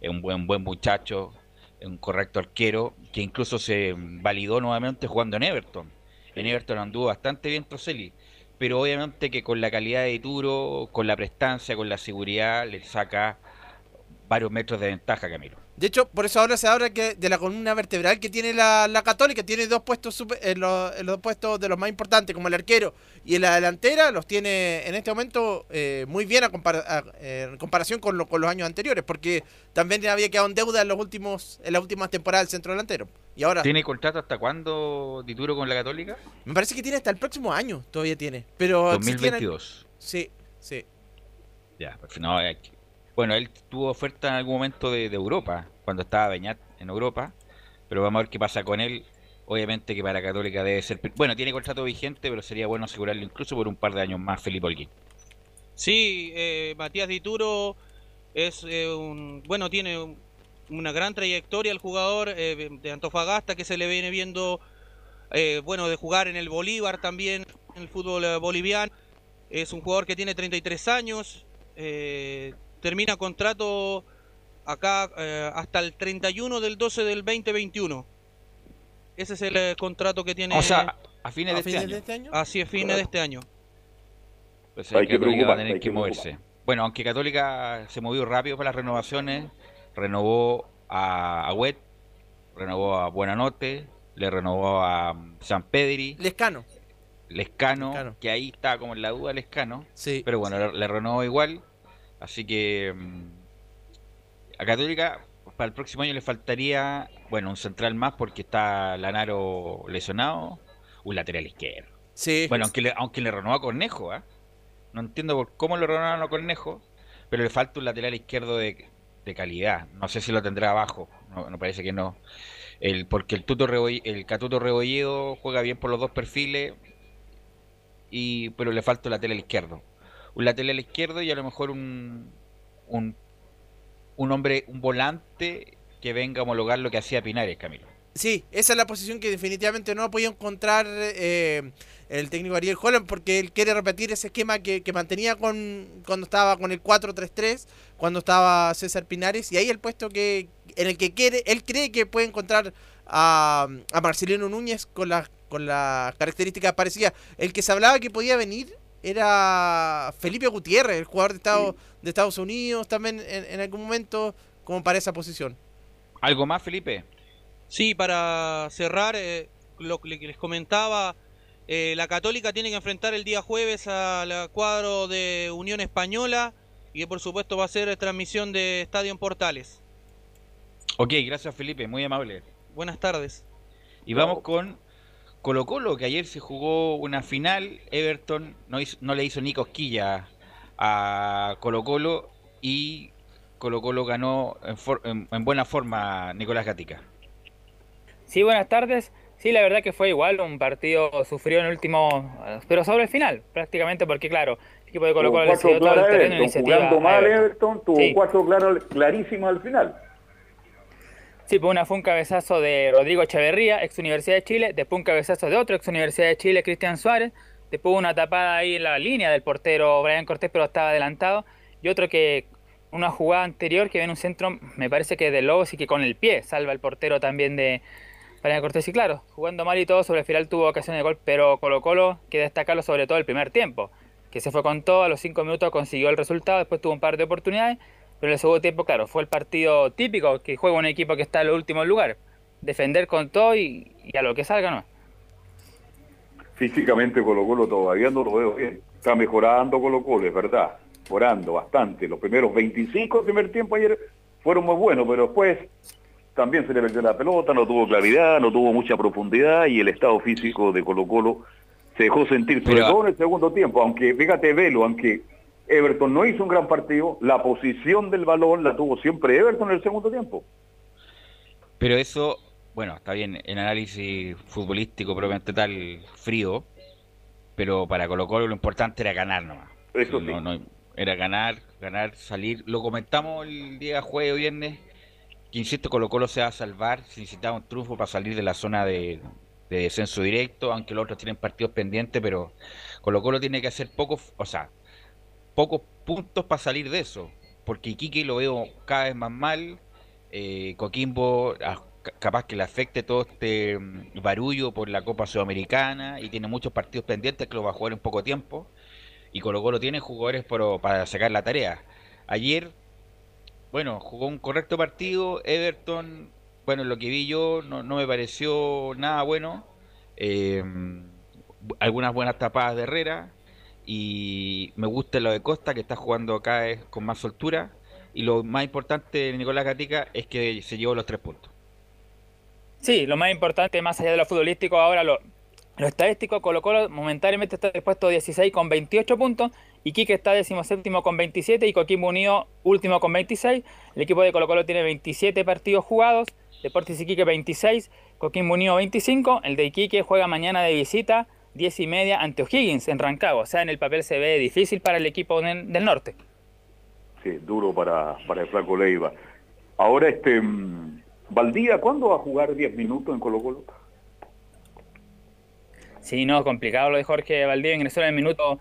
Es un buen, buen muchacho, es un correcto arquero, que incluso se validó nuevamente jugando en Everton. En Everton anduvo bastante bien Toselli, pero obviamente que con la calidad de Turo, con la prestancia, con la seguridad, le saca varios metros de ventaja, Camilo. De hecho, por eso ahora se habla que de la columna vertebral que tiene la, la Católica, tiene dos puestos super- en, los, en los dos puestos de los más importantes, como el arquero y en la delantera, los tiene en este momento eh, muy bien a compara- a- eh, en comparación con, lo- con los años anteriores, porque también había quedado en deuda en los últimos en las últimas temporadas del centro delantero. Y ahora ¿Tiene contrato hasta cuándo Dituro con la Católica? me parece que tiene hasta el próximo año, todavía tiene. Pero existían- 2022. Sí, sí. Ya, pues, no, hay que- bueno, él tuvo oferta en algún momento de, Europa, cuando estaba Beñat en Europa, pero vamos a ver qué pasa con él. Obviamente que para Católica debe ser... Bueno, tiene contrato vigente, pero sería bueno asegurarlo incluso por un par de años más, Felipe Holguín. Sí, eh, Matías Dituro es eh, un. Bueno, tiene un- una gran trayectoria el jugador eh, de Antofagasta que se le viene viendo. eh, bueno, de jugar en el Bolívar también, en el fútbol eh, boliviano. Es un jugador que tiene 33 años. Termina contrato acá eh, hasta el 31 del 12 del 2021. Ese es el eh, contrato que tiene. O sea, a fines de este año. año? Así es, fines de este año. Pues Hay que Católica va a preocuparse, tener hay que que moverse. Bueno, aunque Católica se movió rápido para las renovaciones, renovó a, a Wet, renovó a Buenanote, le renovó a um, San Pedri, Lescano. Lescano, Lescano. que ahí está como en la duda Lescano, Sí. pero bueno, le, le renovó igual, así que mm, a Católica para el próximo año le faltaría, bueno, un central más porque está Lanaro lesionado, un lateral izquierdo. Sí. Bueno, aunque le, aunque le renovó a Cornejo, ¿ah? No entiendo por cómo lo renovaron a Cornejo, pero le falta un lateral izquierdo de, de calidad. No sé si lo tendrá abajo, no, no parece que no. El, porque el Tuto Reboll- el Catuto Rebolledo juega bien por los dos perfiles, y pero le falta un lateral izquierdo. Un lateral izquierdo y a lo mejor un, un, un hombre, un volante que venga a homologar lo que hacía Pinares, Camilo. Sí, esa es la posición que definitivamente no ha podido encontrar eh, el técnico Ariel Holland porque él quiere repetir ese esquema que, mantenía con cuando estaba con el 4-3-3, cuando estaba César Pinares, y ahí el puesto que en el que quiere, él cree que puede encontrar a, a Marcelino Núñez con las con las características parecidas. El que se hablaba que podía venir era Felipe Gutiérrez, el jugador de Estados, de Estados Unidos, también en, en algún momento como para esa posición. ¿Algo más, Felipe? Sí, para cerrar, eh, lo que les comentaba, eh, la Católica tiene que enfrentar el día jueves al cuadro de Unión Española y que por supuesto va a ser transmisión de Estadio en Portales. Ok, gracias Felipe, muy amable. Buenas tardes. Y vamos con Colo Colo, que ayer se jugó una final. Everton no, hizo- no le hizo ni cosquilla a Colo Colo y Colo Colo ganó en, for- en- en buena forma Nicolás Gatica. Sí, buenas tardes. Sí, la verdad que fue igual, un partido sufrido en el último, eh, pero sobre el final, prácticamente, porque claro, el equipo de Colo Colo le cedió todo el terreno Everton, iniciativa. jugando mal Everton. Everton, tuvo Sí. cuatro claras clarísimas al final. Sí, pues una fue un cabezazo de Rodrigo Echeverría, ex Universidad de Chile, después un cabezazo de otro ex Universidad de Chile, Cristian Suárez, después una tapada ahí en la línea del portero Brian Cortés, pero estaba adelantado, y otro que una jugada anterior que viene un centro, me parece que de Lobos y que con el pie salva el portero también de Brian Cortés, y claro, jugando mal y todo, sobre el final tuvo ocasiones de gol, pero Colo Colo, que destacarlo sobre todo el primer tiempo, que se fue con todo, a los cinco minutos consiguió el resultado, después tuvo un par de oportunidades, pero en el segundo tiempo, claro, fue el partido típico que juega un equipo que está en los últimos lugares. Defender con todo y, y a lo que salga, ¿no? Físicamente Colo Colo todavía no lo veo bien. Está mejorando Colo Colo, es verdad. Mejorando bastante. Los primeros 25 del primer tiempo ayer fueron muy buenos, pero después también se le perdió la pelota, no tuvo claridad, no tuvo mucha profundidad y el estado físico de Colo Colo se dejó sentir, sobre Pero- todo en el segundo tiempo. Aunque, fíjate, Velo, aunque Everton no hizo un gran partido, la posición del balón la tuvo siempre Everton en el segundo tiempo. Pero eso, bueno, está bien, en análisis futbolístico propiamente tal frío, pero para Colo Colo lo importante era ganar nomás. Eso no, sí. no, era ganar, ganar, salir. Lo comentamos el día jueves o viernes, que insisto, Colo Colo se va a salvar, se necesitaba un triunfo para salir de la zona de, de descenso directo, aunque los otros tienen partidos pendientes, pero Colo Colo tiene que hacer pocos, o sea, pocos puntos para salir de eso, porque Iquique lo veo cada vez más mal, eh, Coquimbo ah, ca- capaz que le afecte todo este mm, barullo por la Copa Sudamericana y tiene muchos partidos pendientes que lo va a jugar en poco tiempo y Colo Colo tiene jugadores pero para sacar la tarea. Ayer, bueno, jugó un correcto partido, Everton, bueno, lo que vi yo no, no me pareció nada bueno, eh, algunas buenas tapadas de Herrera y me gusta lo de Costa que está jugando acá con más soltura y lo más importante de Nicolás Gatica es que se llevó los tres puntos. Sí, lo más importante, más allá de lo futbolístico, ahora lo, lo estadístico, Colo Colo momentáneamente está en el puesto 16 con 28 puntos, Iquique está decimoséptimo con 27 y Coquimbo Unido último con 26. El equipo de Colo Colo tiene 27 partidos jugados, Deportes Iquique 26, Coquimbo Unido 25, el de Iquique juega mañana de visita 10 y media ante O'Higgins en Rancagua, o sea, en el papel se ve difícil para el equipo del norte. Sí, duro para, para el Flaco Leiva. Ahora, este, mm, Valdía, ¿cuándo va a jugar 10 minutos en Colo Colo? Sí, no, complicado lo de Jorge Valdivia, ingresó en el minuto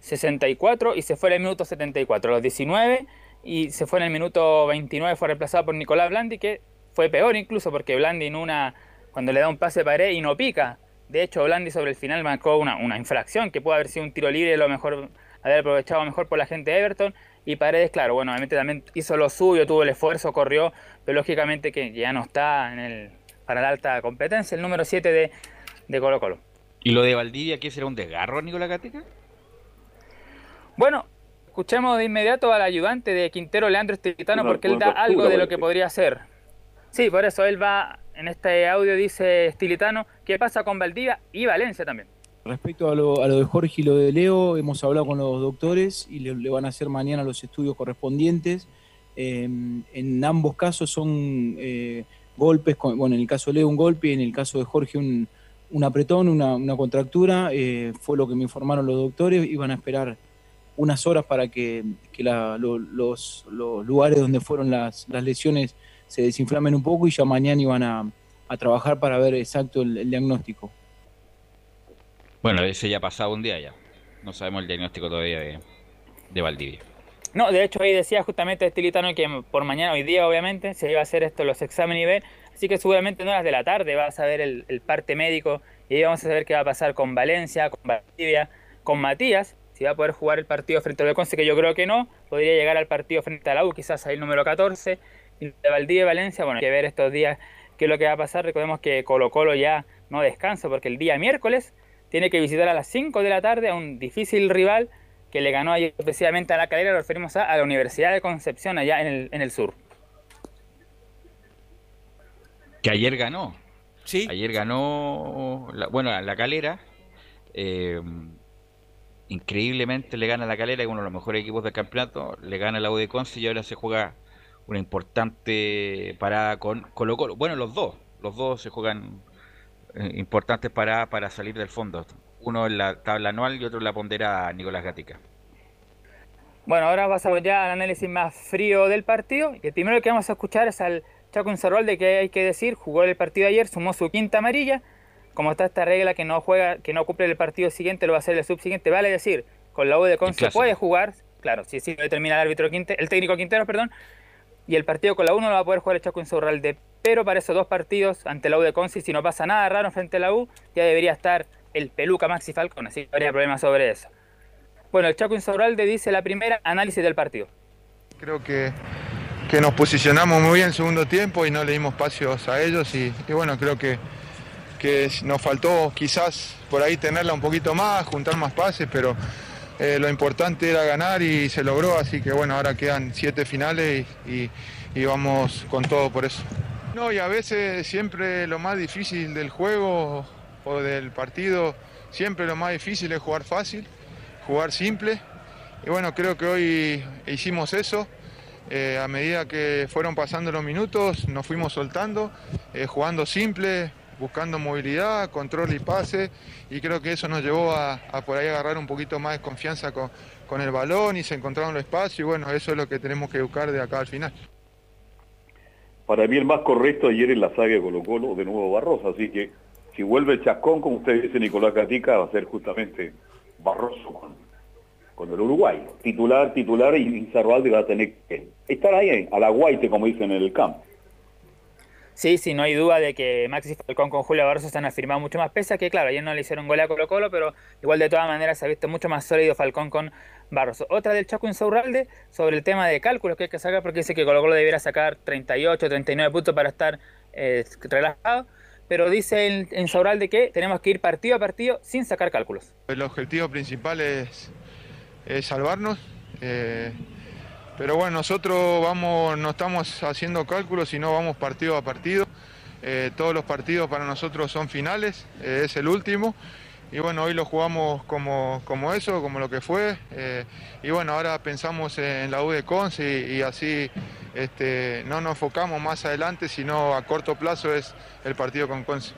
64 y se fue en el minuto 74, a los 19 y se fue en el minuto 29, fue reemplazado por Nicolás Blandi, que fue peor incluso porque Blandi en una, cuando le da un pase pared y no pica, de hecho Blandi sobre el final marcó una, una infracción que pudo haber sido un tiro libre, lo mejor, haber aprovechado mejor por la gente de Everton y Paredes, claro, bueno, obviamente también hizo lo suyo, tuvo el esfuerzo, corrió, pero lógicamente que ya no está en el, para la alta competencia, el número 7 de, de Colo Colo. ¿Y lo de Valdivia qué será un desgarro, Nicolás Gatica? Bueno, escuchemos de inmediato al ayudante de Quintero, Leandro Estilitano, porque él da algo de lo que podría ser. Sí, por eso él va, en este audio dice Estilitano, ¿qué pasa con Valdivia y Valencia también? Respecto a lo, a lo de Jorge y lo de Leo, hemos hablado con los doctores y le, van a hacer mañana los estudios correspondientes. Eh, en ambos casos son eh, golpes, bueno, en el caso de Leo un golpe y en el caso de Jorge un, apretón, una, contractura. eh, fue lo que me informaron los doctores. Iban a esperar unas horas para que, los lugares donde fueron las, las lesiones se desinflamen un poco y ya mañana iban a, a trabajar para ver exacto el- el diagnóstico. Bueno, ese ya ha pasado un día ya. No sabemos el diagnóstico todavía de, de Valdivia. No, de hecho ahí decía justamente Estilitano que por mañana, hoy día obviamente, se iba a hacer esto, los exámenes y ver, así que seguramente en horas de la tarde vas a ver el, el parte médico y ahí vamos a saber qué va a pasar con Valencia, con Valdivia, con Matías, si va a poder jugar el partido frente al Conce, que yo creo que no, podría llegar al partido frente a la U, quizás ahí el número 14, y de Valdivia y Valencia, bueno, hay que ver estos días qué es lo que va a pasar, recordemos que Colo Colo ya no descansa porque el día miércoles tiene que visitar a las 5 de la tarde a un difícil rival que le ganó ayer especialmente a la calera, lo referimos a, a la Universidad de Concepción allá en el, en el sur. Que ayer ganó. Sí. Ayer ganó, la- bueno, la calera. eh, increíblemente le gana la calera, que es uno de los mejores equipos del campeonato. Le gana la U de Conce y ahora se juega una importante parada con Colo Colo. Bueno, los dos. Los dos se juegan eh, importantes paradas para salir del fondo. Uno en la tabla anual y otro en la pondera Nicolás Gatica. Bueno, ahora pasamos ya al análisis más frío del partido. Y el primero que vamos a escuchar es al Chaco de que hay que decir, jugó el partido ayer, sumó su quinta amarilla. Como está esta regla que no juega, que no cumple el partido siguiente, lo va a hacer el subsiguiente. Vale decir, con la U de Conce puede jugar, claro, si sí lo determina el árbitro Quinte, el técnico Quintero, perdón. Y el partido con la U no lo va a poder jugar el Chaco Insaurralde. Pero para esos dos partidos, ante la U de Conce, si no pasa nada raro frente a la U, ya debería estar el peluca Maxi Falcón, así que no habría problema sobre eso. Bueno, el Chaco Insaurralde dice la primera análisis del partido. Creo que, que nos posicionamos muy bien en segundo tiempo y no le dimos espacios a ellos y, y bueno, creo que, que nos faltó quizás por ahí tenerla un poquito más, juntar más pases, pero eh, lo importante era ganar y se logró, así que bueno, ahora quedan siete finales y, vamos con todo por eso. No, y a veces siempre lo más difícil del juego o del partido, siempre lo más difícil es jugar fácil, jugar simple. Y bueno, creo que hoy hicimos eso. Eh, a medida que fueron pasando los minutos, nos fuimos soltando, eh, jugando simple, buscando movilidad, control y pase. Y creo que eso nos llevó a, por ahí agarrar un poquito más de confianza con, con el balón y se encontraron los espacios. Y bueno, eso es lo que tenemos que buscar de acá al final. Para mí el más correcto ayer en la saga de Colo Colo, de nuevo Barroso, así que si vuelve el chascón, como usted dice Nicolás Gatica, va a ser justamente Barroso con, con el Uruguay. Titular, titular y Inzarralde va a tener que estar ahí a la guaite, como dicen en el campo. Sí, sí, no hay duda de que Maxi Falcón con Julio Barroso están afirmados mucho más, pese a que, claro, ayer no le hicieron gol a Colo Colo, pero igual de todas maneras se ha visto mucho más sólido Falcón con Barroso. Otra del Chaco Insaurralde sobre el tema de cálculos que hay que sacar, porque dice que Colo Colo debiera sacar 38, 39 puntos para estar eh, relajado, pero dice el Insaurralde que tenemos que ir partido a partido sin sacar cálculos. El objetivo principal es, es salvarnos. eh, pero bueno, nosotros vamos, no estamos haciendo cálculos, sino vamos partido a partido. Eh, todos los partidos para nosotros son finales, eh, es el último. Y bueno, hoy lo jugamos como, como eso, como lo que fue. eh, y bueno, ahora pensamos en la U de Conce y, así este, no nos enfocamos más adelante, sino a corto plazo es el partido con Conce.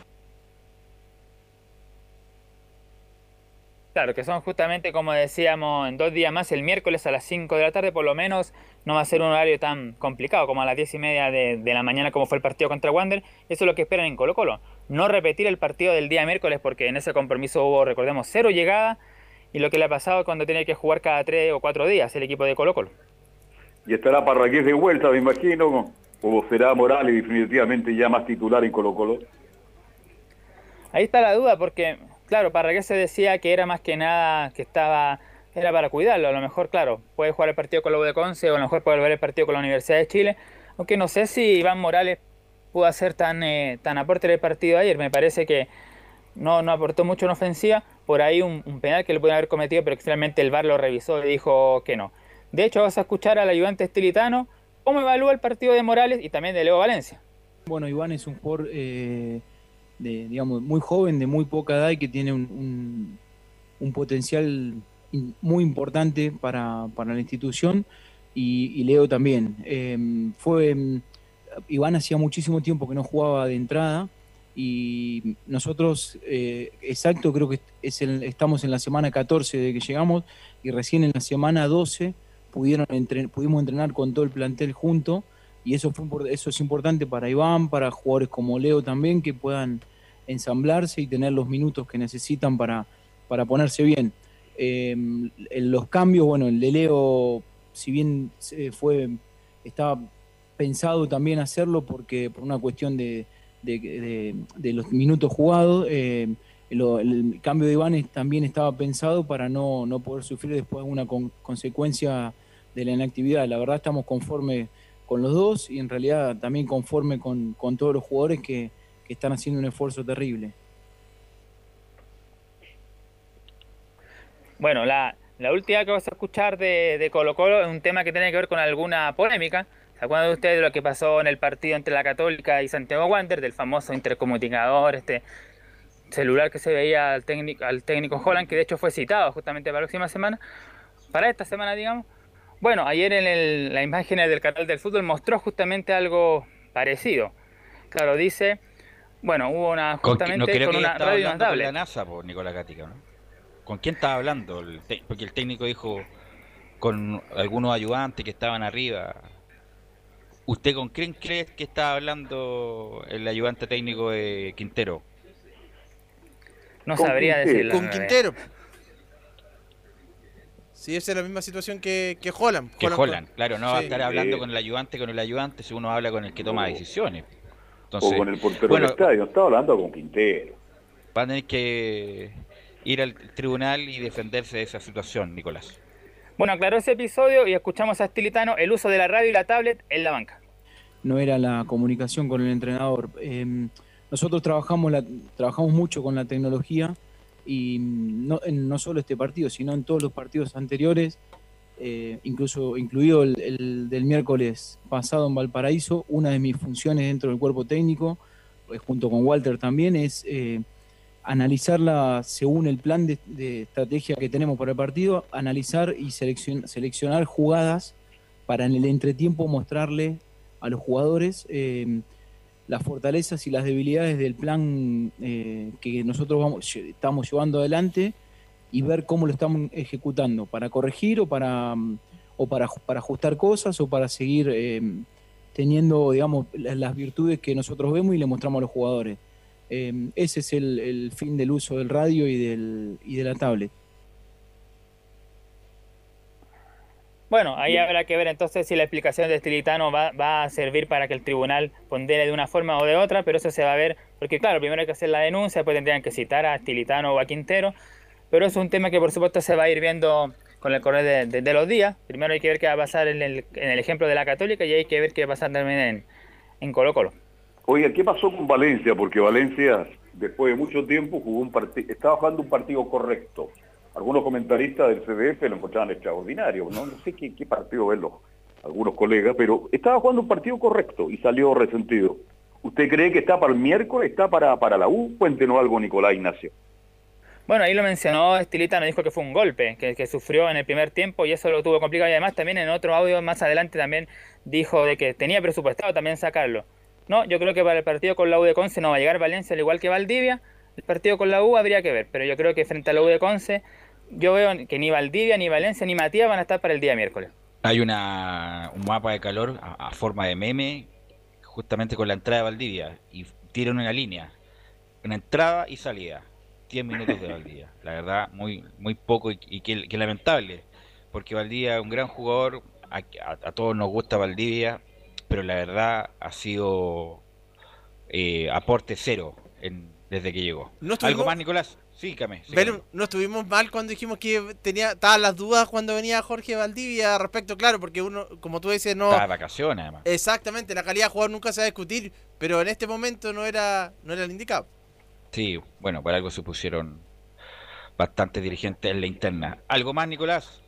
Claro, que son justamente, como decíamos, en dos días más, el miércoles a las 5 de la tarde, por lo menos no va a ser un horario tan complicado como a las 10 y media de, de la mañana, como fue el partido contra Wander. Eso es lo que esperan en Colo Colo. No repetir el partido del día miércoles, porque en ese compromiso hubo, recordemos, cero llegada, y lo que le ha pasado cuando tiene que jugar cada tres o cuatro días el equipo de Colo Colo. Y estará Parragués de vuelta, me imagino, o será Morales definitivamente ya más titular en Colo Colo. Ahí está la duda, porque, claro, Parragués se decía que era más que nada que estaba, era para cuidarlo. A lo mejor, claro, puede jugar el partido con la de Conce o a lo mejor puede volver el partido con la Universidad de Chile. Aunque no sé si Iván Morales pudo hacer tan, eh, tan aporte en el partido ayer. Me parece que no, no aportó mucho en ofensiva. Por ahí un, penal que le pueden haber cometido, pero finalmente el VAR lo revisó y dijo que no. De hecho, vas a escuchar al ayudante estilitano cómo evalúa el partido de Morales y también de Leo Valencia. Bueno, Iván es un jugador eh, de, digamos, muy joven, de muy poca edad y que tiene un, un- potencial muy importante para, para la institución y, Leo también. Eh, fue, mm, Iván hacía muchísimo tiempo que no jugaba de entrada y nosotros, eh, exacto, creo que es el- estamos en la semana 14 de que llegamos y recién en la semana 12 pudieron entre- pudimos entrenar con todo el plantel junto y eso, fue, eso es importante para Iván, para jugadores como Leo también, que puedan ensamblarse y tener los minutos que necesitan para, para ponerse bien. Eh, los cambios, bueno, el de Leo, si bien eh, fue, estaba pensado también hacerlo porque por una cuestión de, de- los minutos jugados, eh, el cambio de Iván también estaba pensado para no, no poder sufrir después alguna con- consecuencia de la inactividad. La verdad estamos conformes con los dos y en realidad también conforme con, con todos los jugadores que, que están haciendo un esfuerzo terrible. Bueno, la, la última que vamos a escuchar de, de Colo Colo es un tema que tiene que ver con alguna polémica. ¿Se acuerdan de ustedes de lo que pasó en el partido entre la Católica y Santiago Wander, del famoso intercomunicador, este celular que se veía al técnico, al técnico Holland, que de hecho fue citado justamente para la próxima semana, para esta semana, digamos? Bueno, ayer en el- las imágenes del canal del fútbol mostró justamente algo parecido. Claro, dice, bueno, hubo una justamente no creo con que una estaba radio con la. NASA, por Nicolás Gatica, ¿no? ¿Con quién estaba hablando? El te- porque el técnico dijo con algunos ayudantes que estaban arriba. ¿Usted con quién cree que estaba hablando el ayudante técnico de Quintero? No sabría decirlo. Con la verdad. Quintero. Sí, esa es la misma situación que, que Holland. Que Holland, claro, no va a estar hablando Eh. con el ayudante, con el ayudante, si uno habla con el que toma O- o con el portero bueno, del estadio. Estaba hablando con Quintero. va a tener que ir al tribunal y defenderse de esa situación, Nicolás. Bueno, aclaró ese episodio y escuchamos a Stilitano el uso de la radio y la tablet en la banca. no era la comunicación con el entrenador. Eh, nosotros trabajamos, la, trabajamos mucho con la tecnología y no, en no solo este partido, sino en todos los partidos anteriores, eh, incluso incluido el, el del miércoles pasado en Valparaíso, una de mis funciones dentro del cuerpo técnico, pues, junto con Walter también, es eh, analizarla según el plan de, estrategia que tenemos para el partido, analizar y seleccion- seleccionar jugadas para en el entretiempo mostrarle a los jugadores eh, las fortalezas y las debilidades del plan eh, que nosotros vamos, estamos llevando adelante y ver cómo lo estamos ejecutando, para corregir o para, mm, o para, para ajustar cosas o para seguir eh, teniendo, digamos, la- las virtudes que nosotros vemos y le mostramos a los jugadores. Eh, ese es el, el fin del uso del radio y, del, y de la tablet. Bueno, ahí habrá que ver entonces si la explicación de Stilitano va, va a servir para que el tribunal pondere de una forma o de otra, pero eso se va a ver, porque claro, primero hay que hacer la denuncia, después tendrían que citar a Stilitano o a Quintero, pero es un tema que por supuesto se va a ir viendo con el correr de, los días. Primero hay que ver qué va a pasar en el, en el ejemplo de la Católica y hay que ver qué va a pasar también en, Colo Colo. Oiga, ¿qué pasó con Valencia? Porque Valencia, después de mucho tiempo, jugó un partido, estaba jugando un partido correcto. Algunos comentaristas del CDF lo encontraban extraordinario, ¿no? No sé qué, qué partido ven los, algunos colegas, pero estaba jugando un partido correcto y salió resentido. ¿Usted cree que está para el miércoles? ¿Está para, para la U? Cuéntenos algo, Nicolás Ignacio. Bueno, ahí lo mencionó Stilitano, dijo que fue un golpe que, que sufrió en el primer tiempo y eso lo tuvo complicado. Y además también en otro audio más adelante también dijo de que tenía presupuestado también sacarlo. No, yo creo que para el partido con la U de Conce no va a llegar Valencia al igual que Valdivia. El partido con la U habría que ver, pero yo creo que frente a la U de Conce, yo veo que ni Valdivia, ni Valencia, ni Matías van a estar para el día miércoles. Hay una, un mapa de calor a, a forma de meme, justamente con la entrada de Valdivia, y tiran una línea, una entrada y salida, 10 minutos de Valdivia. La verdad, muy muy poco y, y que, que lamentable, porque Valdivia es un gran jugador, a, a- a todos nos gusta Valdivia, pero la verdad ha sido eh, aporte cero en- desde que llegó. ¿No ¿Algo más, Nicolás? Sígame. Pero no estuvimos mal cuando dijimos que tenía estaban las dudas cuando venía Jorge Valdivia respecto, claro, porque uno, como tú dices, no... Está de vacaciones, además. Exactamente, la calidad de jugador nunca se va a discutir, pero en este momento no era, no era el indicado. Sí, bueno, por algo se pusieron bastantes dirigentes en la interna. ¿Algo más, Nicolás?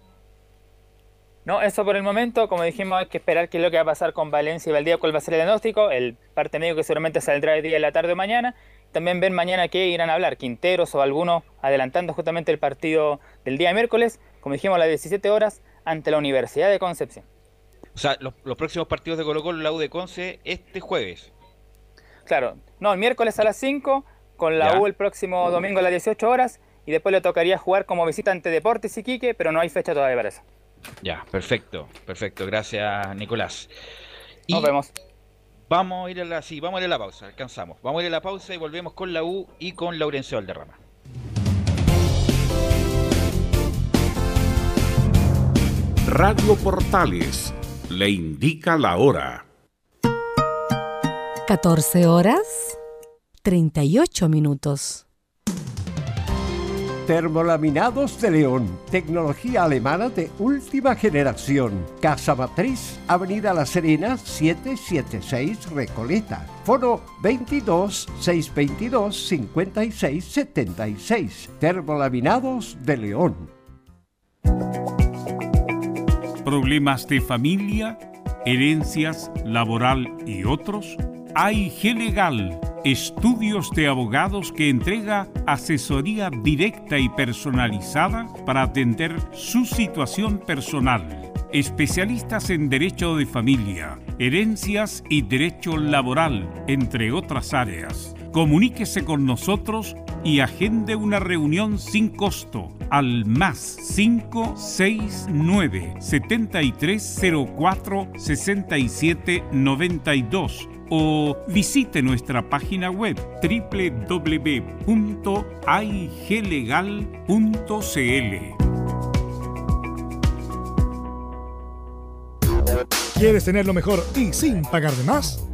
No, eso por el momento, como dijimos, hay que esperar qué es lo que va a pasar con Valencia y Valdivia, cuál va a ser el diagnóstico, el parte médico que seguramente saldrá el día de la tarde o mañana. También ver mañana qué irán a hablar, Quinteros o algunos, adelantando justamente el partido del día miércoles, como dijimos a las 17 horas, ante la Universidad de Concepción. O sea, los, los próximos partidos de Colo Colo, la U de Conce, este jueves. Claro, no, el miércoles a las 5, con la Ya. U el próximo domingo a las 18 horas, y después le tocaría jugar como visita ante Deportes y Quique, pero no hay fecha todavía para eso. Ya, perfecto, perfecto. Gracias, Nicolás. Nos vemos. Vamos a ir a la, sí, vamos a ir a la pausa, alcanzamos. Vamos a ir a la pausa y volvemos con la U y con Laurencio Valderrama. Radio Portales le indica la hora. 14 horas 38 minutos. Termolaminados de León, tecnología alemana de última generación. Casa Matriz, Avenida La Serena, 776 Recoleta. Foro 22 622 56 76. Termolaminados de León. ¿Problemas de familia, herencias, laboral y otros? AIG Legal, estudios de abogados que entrega asesoría directa y personalizada para atender su situación personal. Especialistas en derecho de familia, herencias y derecho laboral, entre otras áreas. Comuníquese con nosotros y agende una reunión sin costo al más 569 7304 6792 o visite nuestra página web www.aiglegal.cl. ¿Quieres tener lo mejor y sin pagar de más?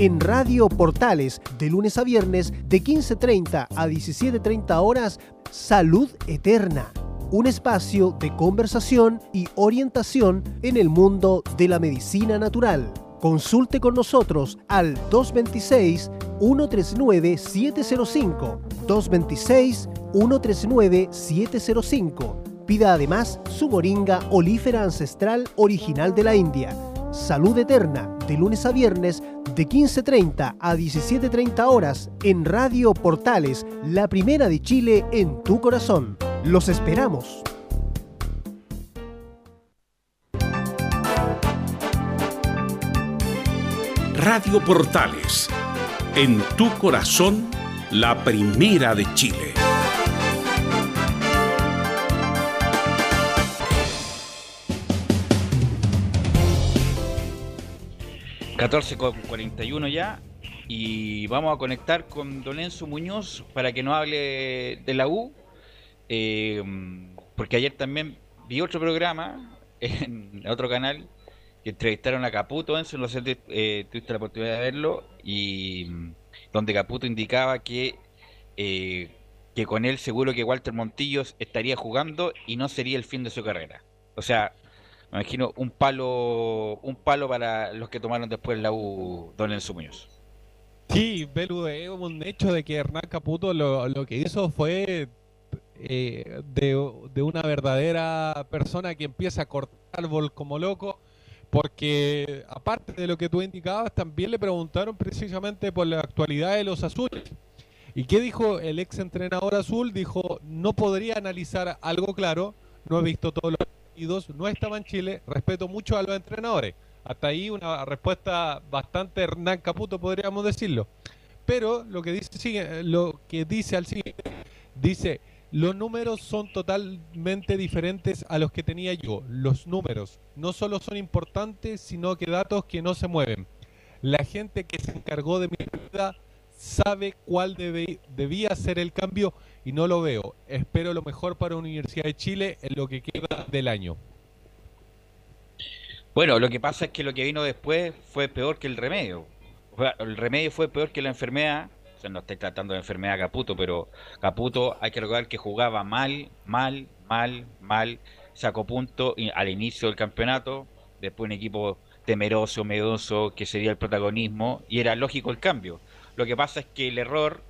En Radio Portales, de lunes a viernes, de 15.30 a 17.30 horas, Salud Eterna. Un espacio de conversación y orientación en el mundo de la medicina natural. Consulte con nosotros al 226-139-705. 226-139-705. Pida además su moringa olífera ancestral original de la India. Salud Eterna, de lunes a viernes, de 15.30 a 17.30 horas, en Radio Portales, la primera de Chile en tu corazón. Los esperamos. Radio Portales, en tu corazón, la primera de Chile. Con 14.41 ya. Y vamos a conectar con Don Enzo Muñoz para que nos hable de la U. eh, porque ayer también vi otro programa en otro canal que entrevistaron a Caputo, Enzo, no sé si eh, tuviste la oportunidad de verlo, y mm, donde Caputo indicaba que, eh, que con él seguro que Walter Montillos estaría jugando y no sería el fin de su carrera. O sea, imagino un palo, un palo para los que tomaron después la U, Don Enzo Muñoz. Sí, Belu, es un hecho de que Hernán Caputo lo, lo que hizo fue eh, de, de una verdadera persona que empieza a cortar árbol como loco, porque aparte de lo que tú indicabas, también le preguntaron precisamente por la actualidad de los azules. ¿Y qué dijo el ex entrenador azul? Dijo, no podría analizar algo claro, no he visto todos los partidos, no estaba en Chile, respeto mucho a los entrenadores. Hasta ahí una respuesta bastante Hernán Caputo, podríamos decirlo. Pero lo que dice, lo que dice al siguiente, dice, los números son totalmente diferentes a los que tenía yo. Los números no solo son importantes, sino que datos que no se mueven. La gente que se encargó de mi vida sabe cuál debe- debía ser el cambio y no lo veo. Espero lo mejor para Universidad de Chile en lo que queda del año. Bueno, lo que pasa es que lo que vino después fue peor que el remedio. O sea, el remedio fue peor que la enfermedad. O sea, no estoy tratando de enfermedad Caputo, pero Caputo hay que recordar que jugaba mal, mal, mal, mal. Sacó punto al inicio del campeonato. Después un equipo temeroso, medoso, que sería el protagonismo. Y era lógico el cambio. Lo que pasa es que el error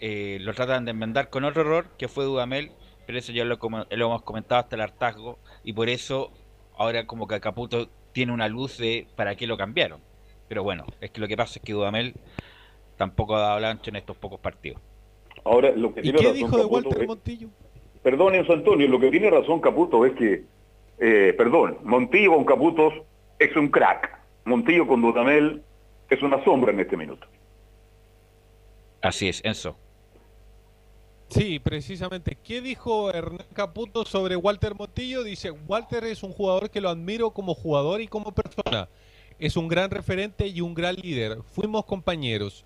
eh, lo tratan de enmendar con otro error, que fue Dudamel. Pero eso ya lo, como- lo hemos comentado hasta el hartazgo. Y por eso ahora como que Caputo tiene una luz de para qué lo cambiaron. Pero bueno, es que lo que pasa es que Dudamel tampoco ha dado la ancha en estos pocos partidos. Ahora, lo que ¿Y tiene qué razón dijo de Caputo Walter es- Montillo? Perdón, Enzo Antonio, lo que tiene razón Caputo es que, eh, perdón, Montillo con Caputos es un crack. Montillo con Dudamel es una sombra en este minuto. Así es, Enzo. Sí, precisamente. ¿Qué dijo Hernán Caputo sobre Walter Montillo? Dice, Walter es un jugador que lo admiro como jugador y como persona. Es un gran referente y un gran líder. Fuimos compañeros.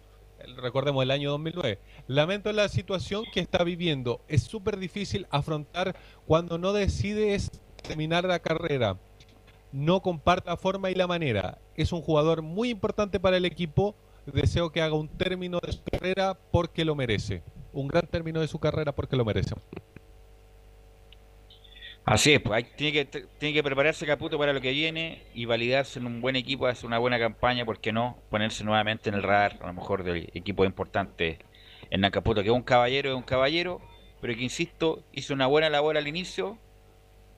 Recordemos el año 2009. Lamento la situación que está viviendo. Es súper difícil afrontar cuando no decides terminar la carrera. No comparte la forma y la manera. Es un jugador muy importante para el equipo. Deseo que haga un término de su carrera porque lo merece. Un gran término de su carrera porque lo merece. Así es, pues hay- tiene, que, tiene que prepararse Caputo para lo que viene y validarse en un buen equipo, hacer una buena campaña, ¿por qué no? Ponerse nuevamente en el radar, a lo mejor, del equipo importante en Caputo, que es un caballero, es un caballero, pero que, insisto, hizo una buena labor al inicio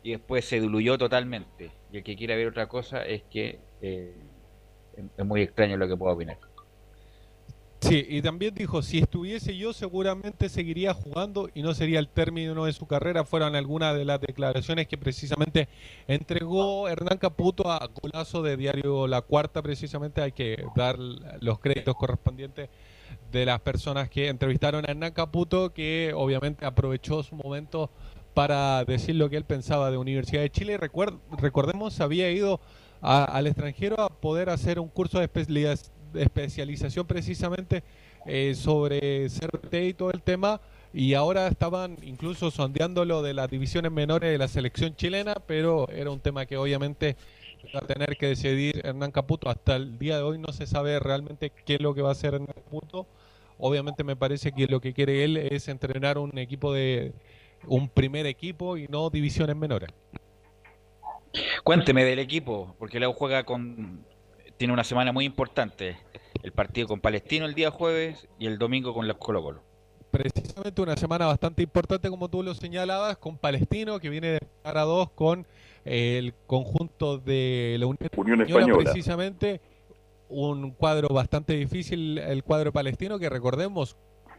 y después se diluyó totalmente. Y el que quiera ver otra cosa es que eh, es- muy extraño lo que pueda opinar. Sí, y también dijo, si estuviese yo seguramente seguiría jugando y no sería el término de su carrera, fueron algunas de las declaraciones que precisamente entregó Hernán Caputo a Golazo de Diario La Cuarta, precisamente hay que dar los créditos correspondientes de las personas que entrevistaron a Hernán Caputo, que obviamente aprovechó su momento para decir lo que él pensaba de Universidad de Chile. Recuer- recordemos, había ido al extranjero a poder hacer un curso de, especializ- especialización precisamente eh, sobre CRT y todo el tema. Y ahora estaban incluso sondeando lo de las divisiones menores de la selección chilena, pero era un tema que obviamente va a tener que decidir Hernán Caputo. Hasta el día de hoy no se sabe realmente qué es lo que va a hacer Hernán Caputo. Obviamente me parece que lo que quiere él es entrenar un equipo de un primer equipo y no divisiones menores. Cuénteme del equipo, porque la juega con. Tiene una semana muy importante. El partido con Palestino el día jueves y el domingo con los Colo Colo. Precisamente una semana bastante importante, como tú lo señalabas, con Palestino, que viene de a dos con eh, el conjunto de la Unión, Unión Española. Precisamente un cuadro bastante difícil, el cuadro palestino, que recordemos,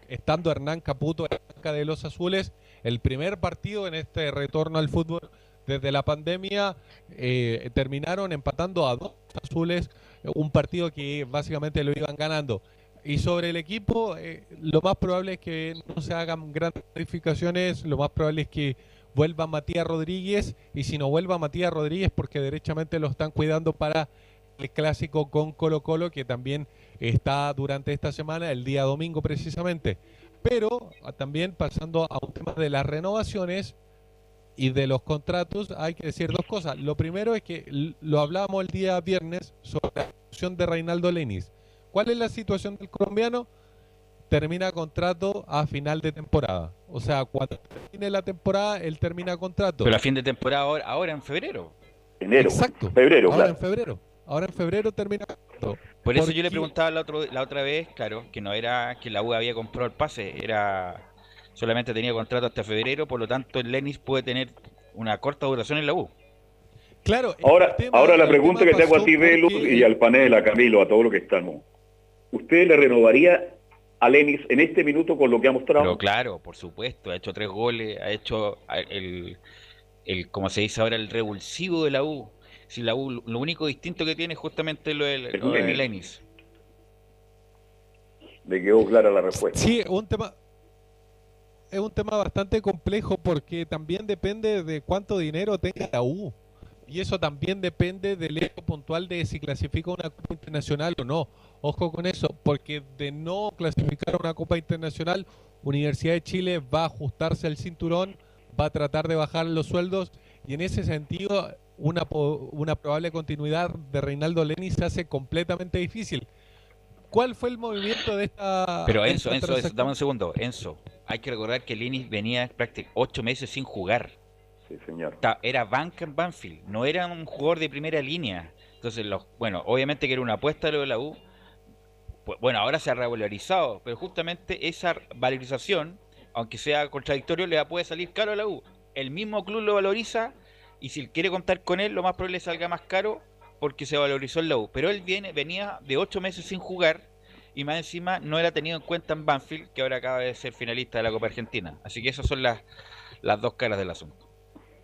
estando Hernán Caputo en la banca de los azules, el primer partido en este retorno al fútbol desde la pandemia, eh, terminaron empatando a dos azules, un partido que básicamente lo iban ganando. Y sobre el equipo, eh, lo más probable es que no se hagan grandes modificaciones, lo más probable es que vuelva Matías Rodríguez, y si no vuelva Matías Rodríguez, porque derechamente lo están cuidando para el clásico con Colo Colo, que también está durante esta semana, el día domingo precisamente. Pero ah, también pasando a un tema de las renovaciones y de los contratos, hay que decir dos cosas. Lo primero es que lo hablábamos el día viernes sobre la situación de Reinaldo Lenis. ¿Cuál es la situación del colombiano? Termina contrato a final de temporada. O sea, cuando termine la temporada, él termina contrato. Pero a fin de temporada ahora, ahora en febrero. Enero. Exacto. Febrero, Ahora claro. en febrero. Ahora en febrero termina contrato. Por eso yo le preguntaba la, otro- la otra vez, claro, que no era que la U había comprado el pase, era solamente tenía contrato hasta febrero, por lo tanto el Lenis puede tener una corta duración en la U. Claro, Ahora, ahora la pregunta que te hago a ti, Velus, porque- y al panel, a Camilo, a todos los que estamos. ¿Usted le renovaría a Lenis en este minuto con lo que ha mostrado? Pero claro, por supuesto, ha hecho tres goles, ha hecho el, el como se dice ahora, el revulsivo de la U. Si la U, lo único distinto que tiene es justamente lo del lo de Lenis. Lenis. Le quedó clara la respuesta. Sí, un tema. Es un tema bastante complejo porque también depende de cuánto dinero tenga la U. Y eso también depende del hecho puntual de si clasifica una Copa Internacional o no. Ojo con eso, porque de no clasificar a una Copa Internacional, Universidad de Chile va a ajustarse al cinturón, va a tratar de bajar los sueldos y en ese sentido una, una probable continuidad de Reinaldo Leni se hace completamente difícil. ¿Cuál fue el movimiento de esta... Pero Enzo, esta Enzo, Enzo, dame un segundo. Enzo, hay que recordar que Linis venía prácticamente ocho meses sin jugar. Sí, señor. Era banca en Banfield, no era un jugador de primera línea. Entonces, los, bueno, obviamente que era una apuesta lo de la U. Pues, bueno, ahora se ha revalorizado, pero justamente esa valorización, aunque sea contradictorio, le puede salir caro a la U. El mismo club lo valoriza y si quiere contar con él, lo más probable es que salga más caro porque se valorizó la U. Pero él viene, venía de ocho meses sin jugar y más encima no era tenido en cuenta en Banfield, que ahora acaba de ser finalista de la Copa Argentina. Así que esas son las, las dos caras del asunto.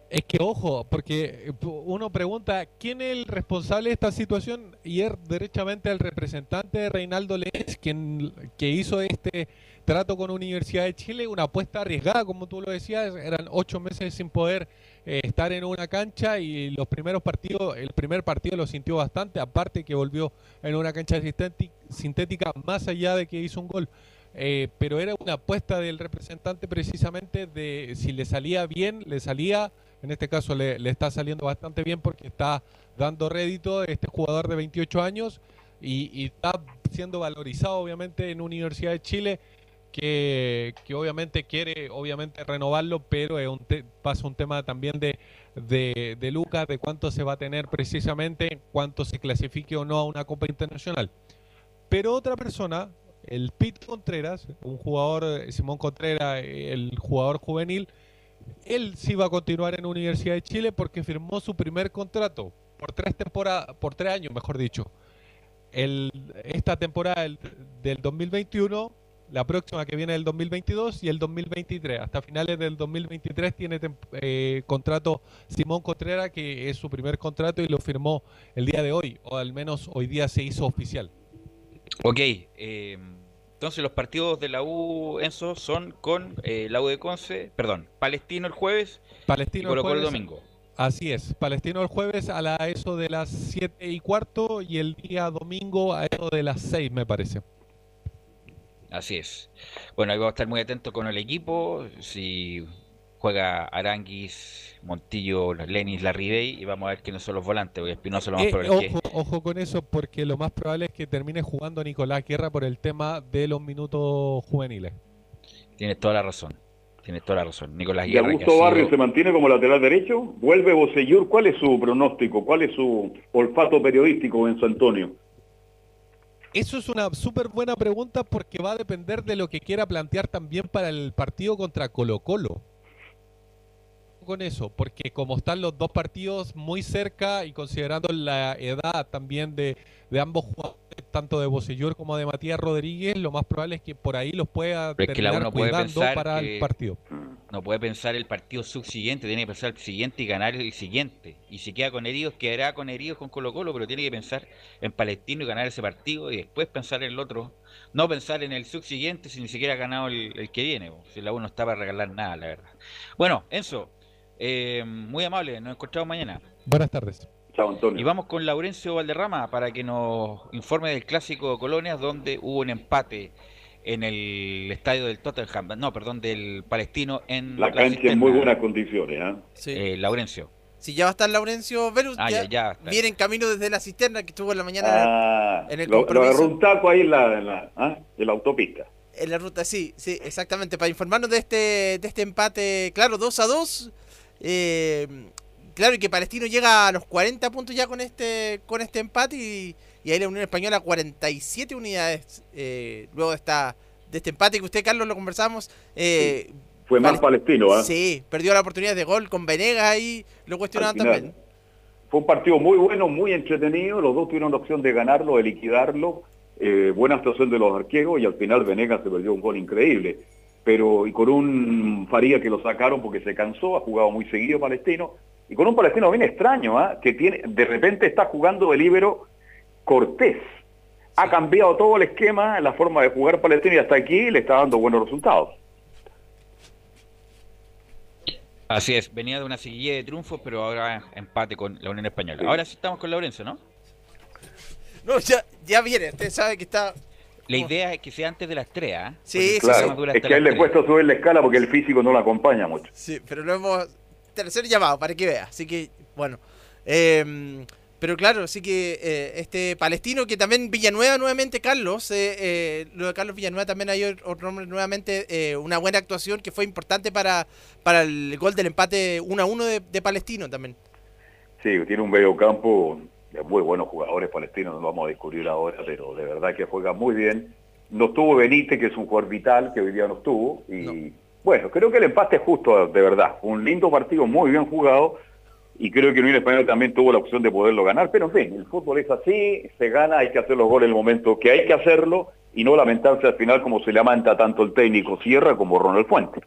Es que ojo, porque eh, uno pregunta quién es el responsable de esta situación y es derechamente el representante de Reinaldo Lenz quien que hizo este trato con Universidad de Chile, una apuesta arriesgada, como tú lo decías, eran ocho meses sin poder eh, estar en una cancha y los primeros partidos, el primer partido lo sintió bastante, aparte que volvió en una cancha sintéti- sintética más allá de que hizo un gol. Eh, pero era una apuesta del representante precisamente de si le salía bien, le salía, en este caso le, le está saliendo bastante bien porque está dando rédito este jugador de 28 años y, y está siendo valorizado obviamente en Universidad de Chile que, que obviamente quiere obviamente renovarlo, pero es un te- pasa un tema también de, de, de Lucas, de cuánto se va a tener precisamente, cuánto se clasifique o no a una Copa Internacional. Pero otra persona, el Pete Contreras, un jugador, eh, Simón Contreras, eh, el jugador juvenil, él sí va a continuar en Universidad de Chile porque firmó su primer contrato por tres temporadas, por tres años, mejor dicho. El, esta temporada del 2021, la próxima que viene del 2022 y el 2023. Hasta finales del 2023 tiene eh, contrato Simón Contreras, que es su primer contrato y lo firmó el día de hoy, o al menos hoy día se hizo oficial. Ok, eh, entonces los partidos de la U, Enzo, son con eh, la U de Conce, perdón, Palestino el jueves Palestino y Colo el domingo. Así es, Palestino el jueves a la eso de las 7 y cuarto y el día domingo a eso de las 6 me parece. Así es. Bueno, ahí vamos a estar muy atentos con el equipo, si juega Aranguis, Montillo, Lenis, Larribey, y vamos a ver quiénes son los volantes, porque Espinosa lo más Eh, probable es que... ojo, ojo con eso porque lo más probable es que termine jugando Nicolás Guerra por el tema de los minutos juveniles. Tienes toda la razón. Tienes toda la razón. Nicolás ¿Y Guerra, ha Augusto sido- Barrio se mantiene como lateral derecho? ¿Vuelve Bosellur? ¿Cuál es su pronóstico? ¿Cuál es su olfato periodístico en San Antonio? Eso es una súper buena pregunta porque va a depender de lo que quiera plantear también para el partido contra Colo Colo. Con eso, porque como están los dos partidos muy cerca y considerando la edad también de, de ambos jugadores, tanto de Bocellur como de Matías Rodríguez, lo más probable es que por ahí los pueda Pero es que la terminar uno puede cuidando pensar para el partido. no puede pensar el partido subsiguiente, tiene que pensar el siguiente y ganar el siguiente. Y si queda con heridos, quedará con heridos con Colo Colo, pero tiene que pensar en Palestino y ganar ese partido y después pensar en el otro. No pensar en el subsiguiente si ni siquiera ha ganado el, el que viene. Si la U no está para regalar nada, la verdad. Bueno, Enzo, eh, muy amable, nos encontramos mañana. Buenas tardes. Chao, Antonio. Y vamos con Laurencio Valderrama para que nos informe del clásico de Colonias, donde hubo un empate en el estadio del Tottenham, no, perdón, del Palestino en La cancha en muy buenas condiciones. ¿ah? Eh, Laurencio. Si ya va a estar Laurencio Velus, Ah, ya, ya, viene en camino desde la cisterna que estuvo en la mañana Ah, en el lo, lo agarró un taco ahí en la, en la, ¿ah? en la autopista. En la ruta, sí, sí, exactamente. Para informarnos de este, de este empate, claro, 2 a 2. Eh, claro, y que Palestino llega a los 40 puntos ya con este, con este empate y, y ahí la Unión Española 47 unidades eh, luego de, esta, de este empate que usted, Carlos, lo conversamos. Eh, Fue más Pale- palestino. ¿ah? Sí, perdió la oportunidad de gol con Venegas ahí, lo cuestionaban también. Fue un partido muy bueno, muy entretenido. Los dos tuvieron la opción de ganarlo, de liquidarlo. Eh, buena actuación de los arqueros y al final Venegas se perdió un gol increíble. Pero y con un Faría que lo sacaron porque se cansó, ha jugado muy seguido Palestino. Y con un Palestino bien extraño, ¿ah? que tiene de repente está jugando de líbero Cortés. Ha cambiado todo el esquema, la forma de jugar Palestino y hasta aquí le está dando buenos resultados. Así es, venía de una seguilla de triunfos, pero ahora empate con la Unión Española. Sí. Ahora sí estamos con Laurencio, ¿no? No, ya, ya viene, usted sabe que está... La idea es que sea antes de las 3, ¿ah? Sí, dura Es que a él le 3. cuesta subir la escala porque el físico no lo acompaña mucho. Sí, pero lo hemos... Tercer llamado, para que vea. Así que, bueno. Eh, pero claro, sí que eh, este palestino, que también Villanueva nuevamente, Carlos, eh, eh, lo de Carlos Villanueva también hay otro nombre nuevamente, eh, una buena actuación que fue importante para, para el gol del empate 1 a 1 de, de Palestino también. Sí, tiene un medio campo de muy buenos jugadores palestinos, no vamos a descubrir ahora, pero de verdad que juega muy bien. No estuvo Benítez, que es un jugador vital, que hoy día no estuvo. Y bueno, creo que el empate es justo, de verdad. Un lindo partido, muy bien jugado. Y creo que Unión Española también tuvo la opción de poderlo ganar. Pero en fin, el fútbol es así, se gana, hay que hacer los goles en el momento que hay que hacerlo y no lamentarse al final como se lamenta tanto el técnico Sierra como Ronald Fuente.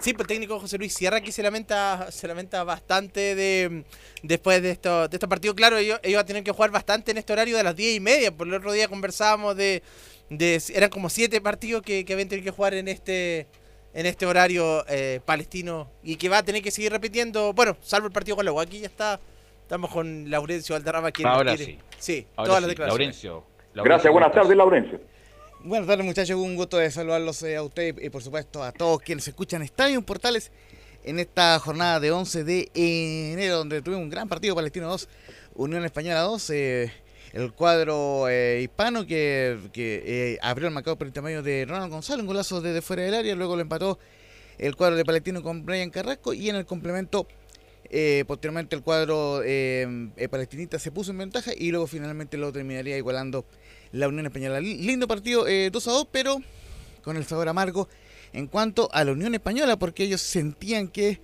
Sí, pues el técnico José Luis Sierra que se lamenta, se lamenta bastante de después de esto, de estos partidos. Claro, ellos, ellos van a tener que jugar bastante en este horario de las 10 y media. Por el otro día conversábamos de, de eran como siete partidos que, que habían tenido que jugar en este en este horario eh, palestino y que va a tener que seguir repitiendo, bueno, salvo el partido con la. Aquí ya está, estamos con Laurencio Valderrama. quien Ahora quiere- sí. Sí, Ahora todas sí, las declaraciones. Laurencio. Gracias, buenas tardes, Laurencio. Buenas tardes muchachos, un gusto de saludarlos eh, a usted y por supuesto a todos quienes escuchan Estadio Portales en esta jornada de 11 de enero donde tuvimos un gran partido Palestino 2, Unión Española 2, eh, el cuadro eh, hispano que, que, eh, abrió el marcador por intermedio de Ronald González, un golazo desde fuera del área, luego lo empató el cuadro de Palestino con Brian Carrasco y en el complemento eh, posteriormente el cuadro eh, palestinista se puso en ventaja y luego finalmente lo terminaría igualando la Unión Española. Li- Lindo partido eh, 2 a 2, pero con el sabor amargo en cuanto a la Unión Española, porque ellos sentían que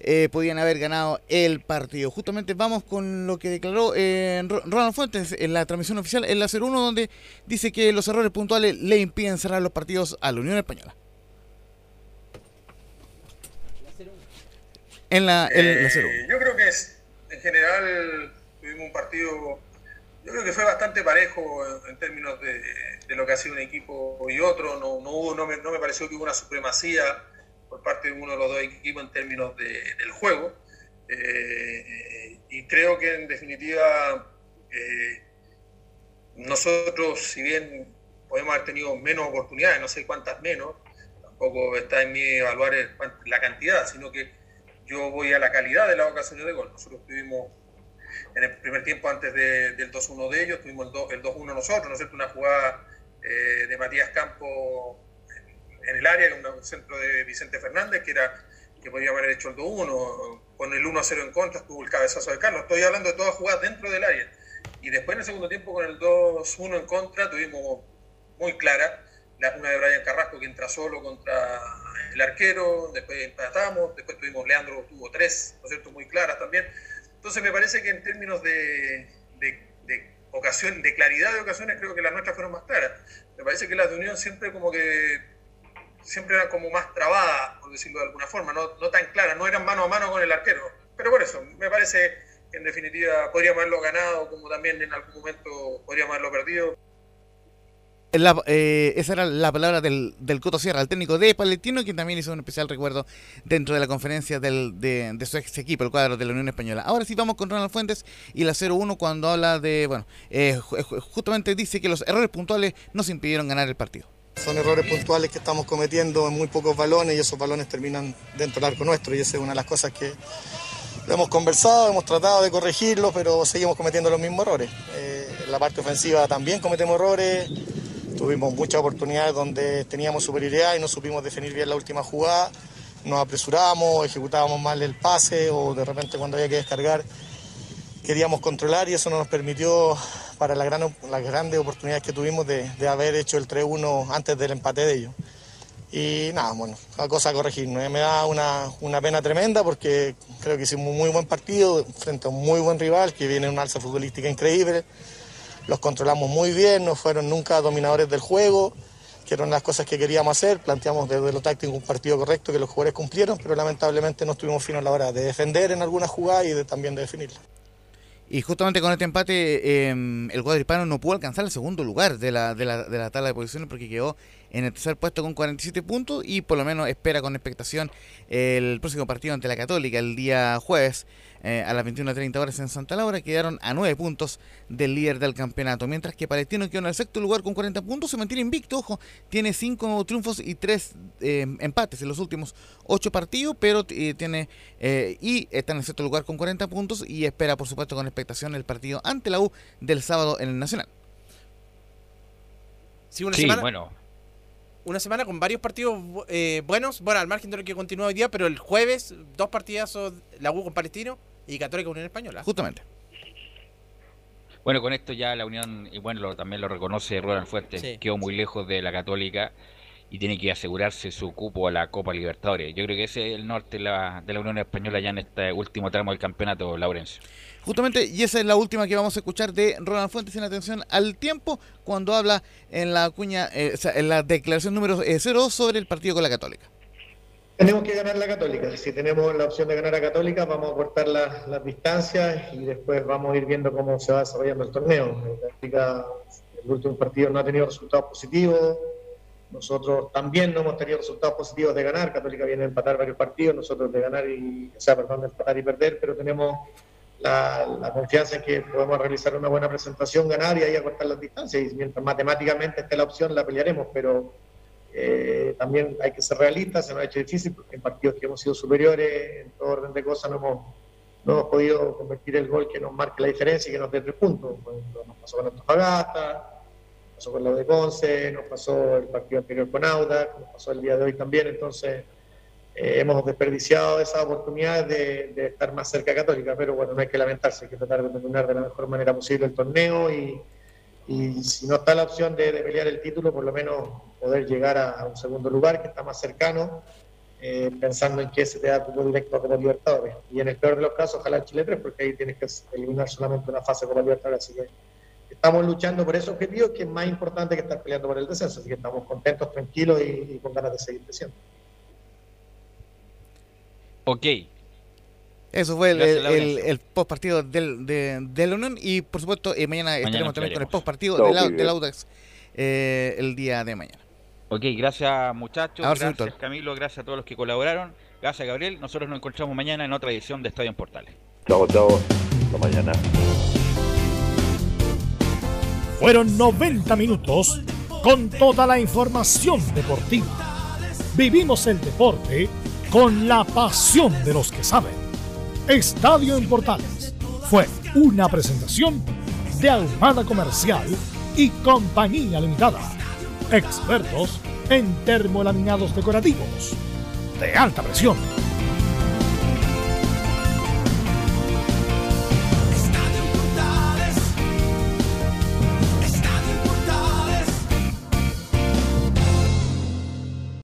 eh, podían haber ganado el partido. Justamente vamos con lo que declaró eh, Ro- Ronald Fuentes en la transmisión oficial en la 01, donde dice que los errores puntuales le impiden cerrar los partidos a la Unión Española. En la, en la 01. Eh, yo creo que es, en general tuvimos un partido, yo creo que fue bastante parejo en, términos de, lo que ha sido un equipo y otro. No, no, hubo, no, me, no me pareció que hubo una supremacía por parte de uno de los dos equipos en términos de- del juego. Eh, y creo que en definitiva eh, nosotros, si bien podemos haber tenido menos oportunidades, no sé cuántas menos, tampoco está en mí evaluar la cantidad, sino que yo voy a la calidad de las ocasiones de gol. Nosotros tuvimos en el primer tiempo antes de- del 2-1 de ellos, tuvimos el, do- el 2-1 nosotros, ¿no es cierto? Una jugada eh, de Matías Campo en el área, un un centro de Vicente Fernández, que era que podía haber hecho el 2-1, con el 1-0 en contra estuvo el cabezazo de Carlos. Estoy hablando de todas jugadas dentro del área. Y después en el segundo tiempo con el 2-1 en contra tuvimos muy clara la, una de Brian Carrasco que entra solo contra el arquero, después empatamos, después tuvimos Leandro, tuvo tres, ¿no es cierto?, muy claras también. Entonces me parece que en términos de, de, de ocasión, de claridad de ocasiones, creo que las nuestras fueron más claras. Me parece que las de Unión siempre como que siempre eran como más trabadas, por decirlo de alguna forma, no, no tan claras, no eran mano a mano con el arquero. Pero por eso, me parece que en definitiva podríamos haberlo ganado, como también en algún momento podríamos haberlo perdido. La- eh, esa era la palabra del, del Coto Sierra, el técnico de Palestino, quien también hizo un especial recuerdo dentro de la conferencia del, de, su ex equipo, el cuadro de la Unión Española. Ahora sí vamos con Ronald Fuentes y la 0-1 cuando habla de, bueno, eh, ju- ju- justamente dice que los errores puntuales nos impidieron ganar el partido. Son errores puntuales que estamos cometiendo en muy pocos balones y esos balones terminan dentro del arco nuestro y esa es una de las cosas que hemos conversado, hemos tratado de corregirlo, pero seguimos cometiendo los mismos errores. Eh, en la parte ofensiva también cometemos errores, tuvimos muchas oportunidades donde teníamos superioridad y no supimos definir bien la última jugada, nos apresuramos, ejecutábamos mal el pase o de repente cuando había que descargar queríamos controlar y eso no nos permitió para gran, las grandes oportunidades que tuvimos de, de haber hecho el 3-1 antes del empate de ellos. Y nada, bueno, la cosa a corregir. Me da una, una pena tremenda porque creo que hicimos un muy buen partido frente a un muy buen rival que viene en una alza futbolística increíble. Los controlamos muy bien, no fueron nunca dominadores del juego, que eran las cosas que queríamos hacer. Planteamos desde lo táctico un partido correcto que los jugadores cumplieron, pero lamentablemente no estuvimos finos a la hora de defender en alguna jugada y también de definirla. Y justamente con este empate, eh, el cuadro hispano no pudo alcanzar el segundo lugar de la, de, la, de la tabla de posiciones porque quedó en el tercer puesto con 47 puntos y por lo menos espera con expectación el próximo partido ante la Católica el día jueves eh, a las 21.30 horas en Santa Laura. Quedaron a 9 puntos del líder del campeonato, mientras que Palestino quedó en el sexto lugar con 40 puntos, se mantiene invicto, ojo, tiene 5 triunfos y 3 eh, empates en los últimos 8 partidos, pero eh, tiene eh, y está en el sexto lugar con 40 puntos y espera por supuesto con expectación el partido ante la U del sábado en el Nacional. Sí, una Sí, semana, bueno, una semana con varios partidos bu- eh, buenos, bueno, al margen de lo que continúa hoy día, pero el jueves dos partidazos, la U con Palestino y Católica Unión Española. Justamente. Bueno, con esto ya la Unión, y bueno, lo- también lo reconoce Ronald Fuentes, Sí. quedó muy lejos de la Católica y tiene que asegurarse su cupo a la Copa Libertadores. Yo creo que ese es el norte de la, de la Unión Española ya en este último tramo del campeonato, Laurencio. Justamente, y esa es la última que vamos a escuchar de Ronald Fuentes en atención al tiempo, cuando habla en la cuña, eh, o sea, en la declaración número eh, 02 sobre el partido con la Católica. Tenemos que ganar la Católica. Si tenemos la opción de ganar a Católica, vamos a cortar las, distancias y después vamos a ir viendo cómo se va desarrollando el torneo. Católica, el último partido no ha tenido resultados positivos. Nosotros también no hemos tenido resultados positivos de ganar. Católica viene a empatar varios partidos, nosotros de ganar y, o sea, perdón, de empatar y perder, pero tenemos la, confianza en que podemos realizar una buena presentación, ganar y ahí acortar las distancias. Y mientras matemáticamente esté la opción, la pelearemos, pero eh, también hay que ser realistas, se nos ha hecho difícil porque en partidos que hemos sido superiores, en todo orden de cosas, no hemos, no hemos podido convertir el gol que nos marque la diferencia y que nos dé tres puntos. Nos pasó con Antofagasta, nos pasó con la de Conce, nos pasó el partido anterior con Audax, nos pasó el día de hoy también, entonces eh, hemos desperdiciado esa oportunidad de, de estar más cerca de Católica, pero bueno, no hay que lamentarse, hay que tratar de terminar de la mejor manera posible el torneo y, y si no está la opción de, pelear el título, por lo menos poder llegar a, un segundo lugar que está más cercano, eh, pensando en que se te da cupo directo a Copa Libertadores. Y en el peor de los casos, ojalá Chile 3, porque ahí tienes que eliminar solamente una fase de Copa Libertadores. Así que estamos luchando por ese objetivo, que es más importante que estar peleando por el descenso. Así que estamos contentos, tranquilos y, y con ganas de seguir creciendo. Ok. Eso fue el, post partido del, de, de la Unión y por supuesto eh, mañana, estaremos también con el post partido del, Audax eh, el día de mañana. Ok, gracias muchachos, gracias. Camilo, gracias a todos los que colaboraron, gracias Gabriel. Nosotros nos encontramos mañana en otra edición de Estadio en Portales. Chao, chao. Hasta mañana. Fueron 90 minutos con toda la información deportiva. Vivimos el deporte con la pasión de los que saben. Estadio en Portales fue una presentación de Ahumada Comercial y Compañía Limitada. Expertos en termolaminados decorativos de alta presión.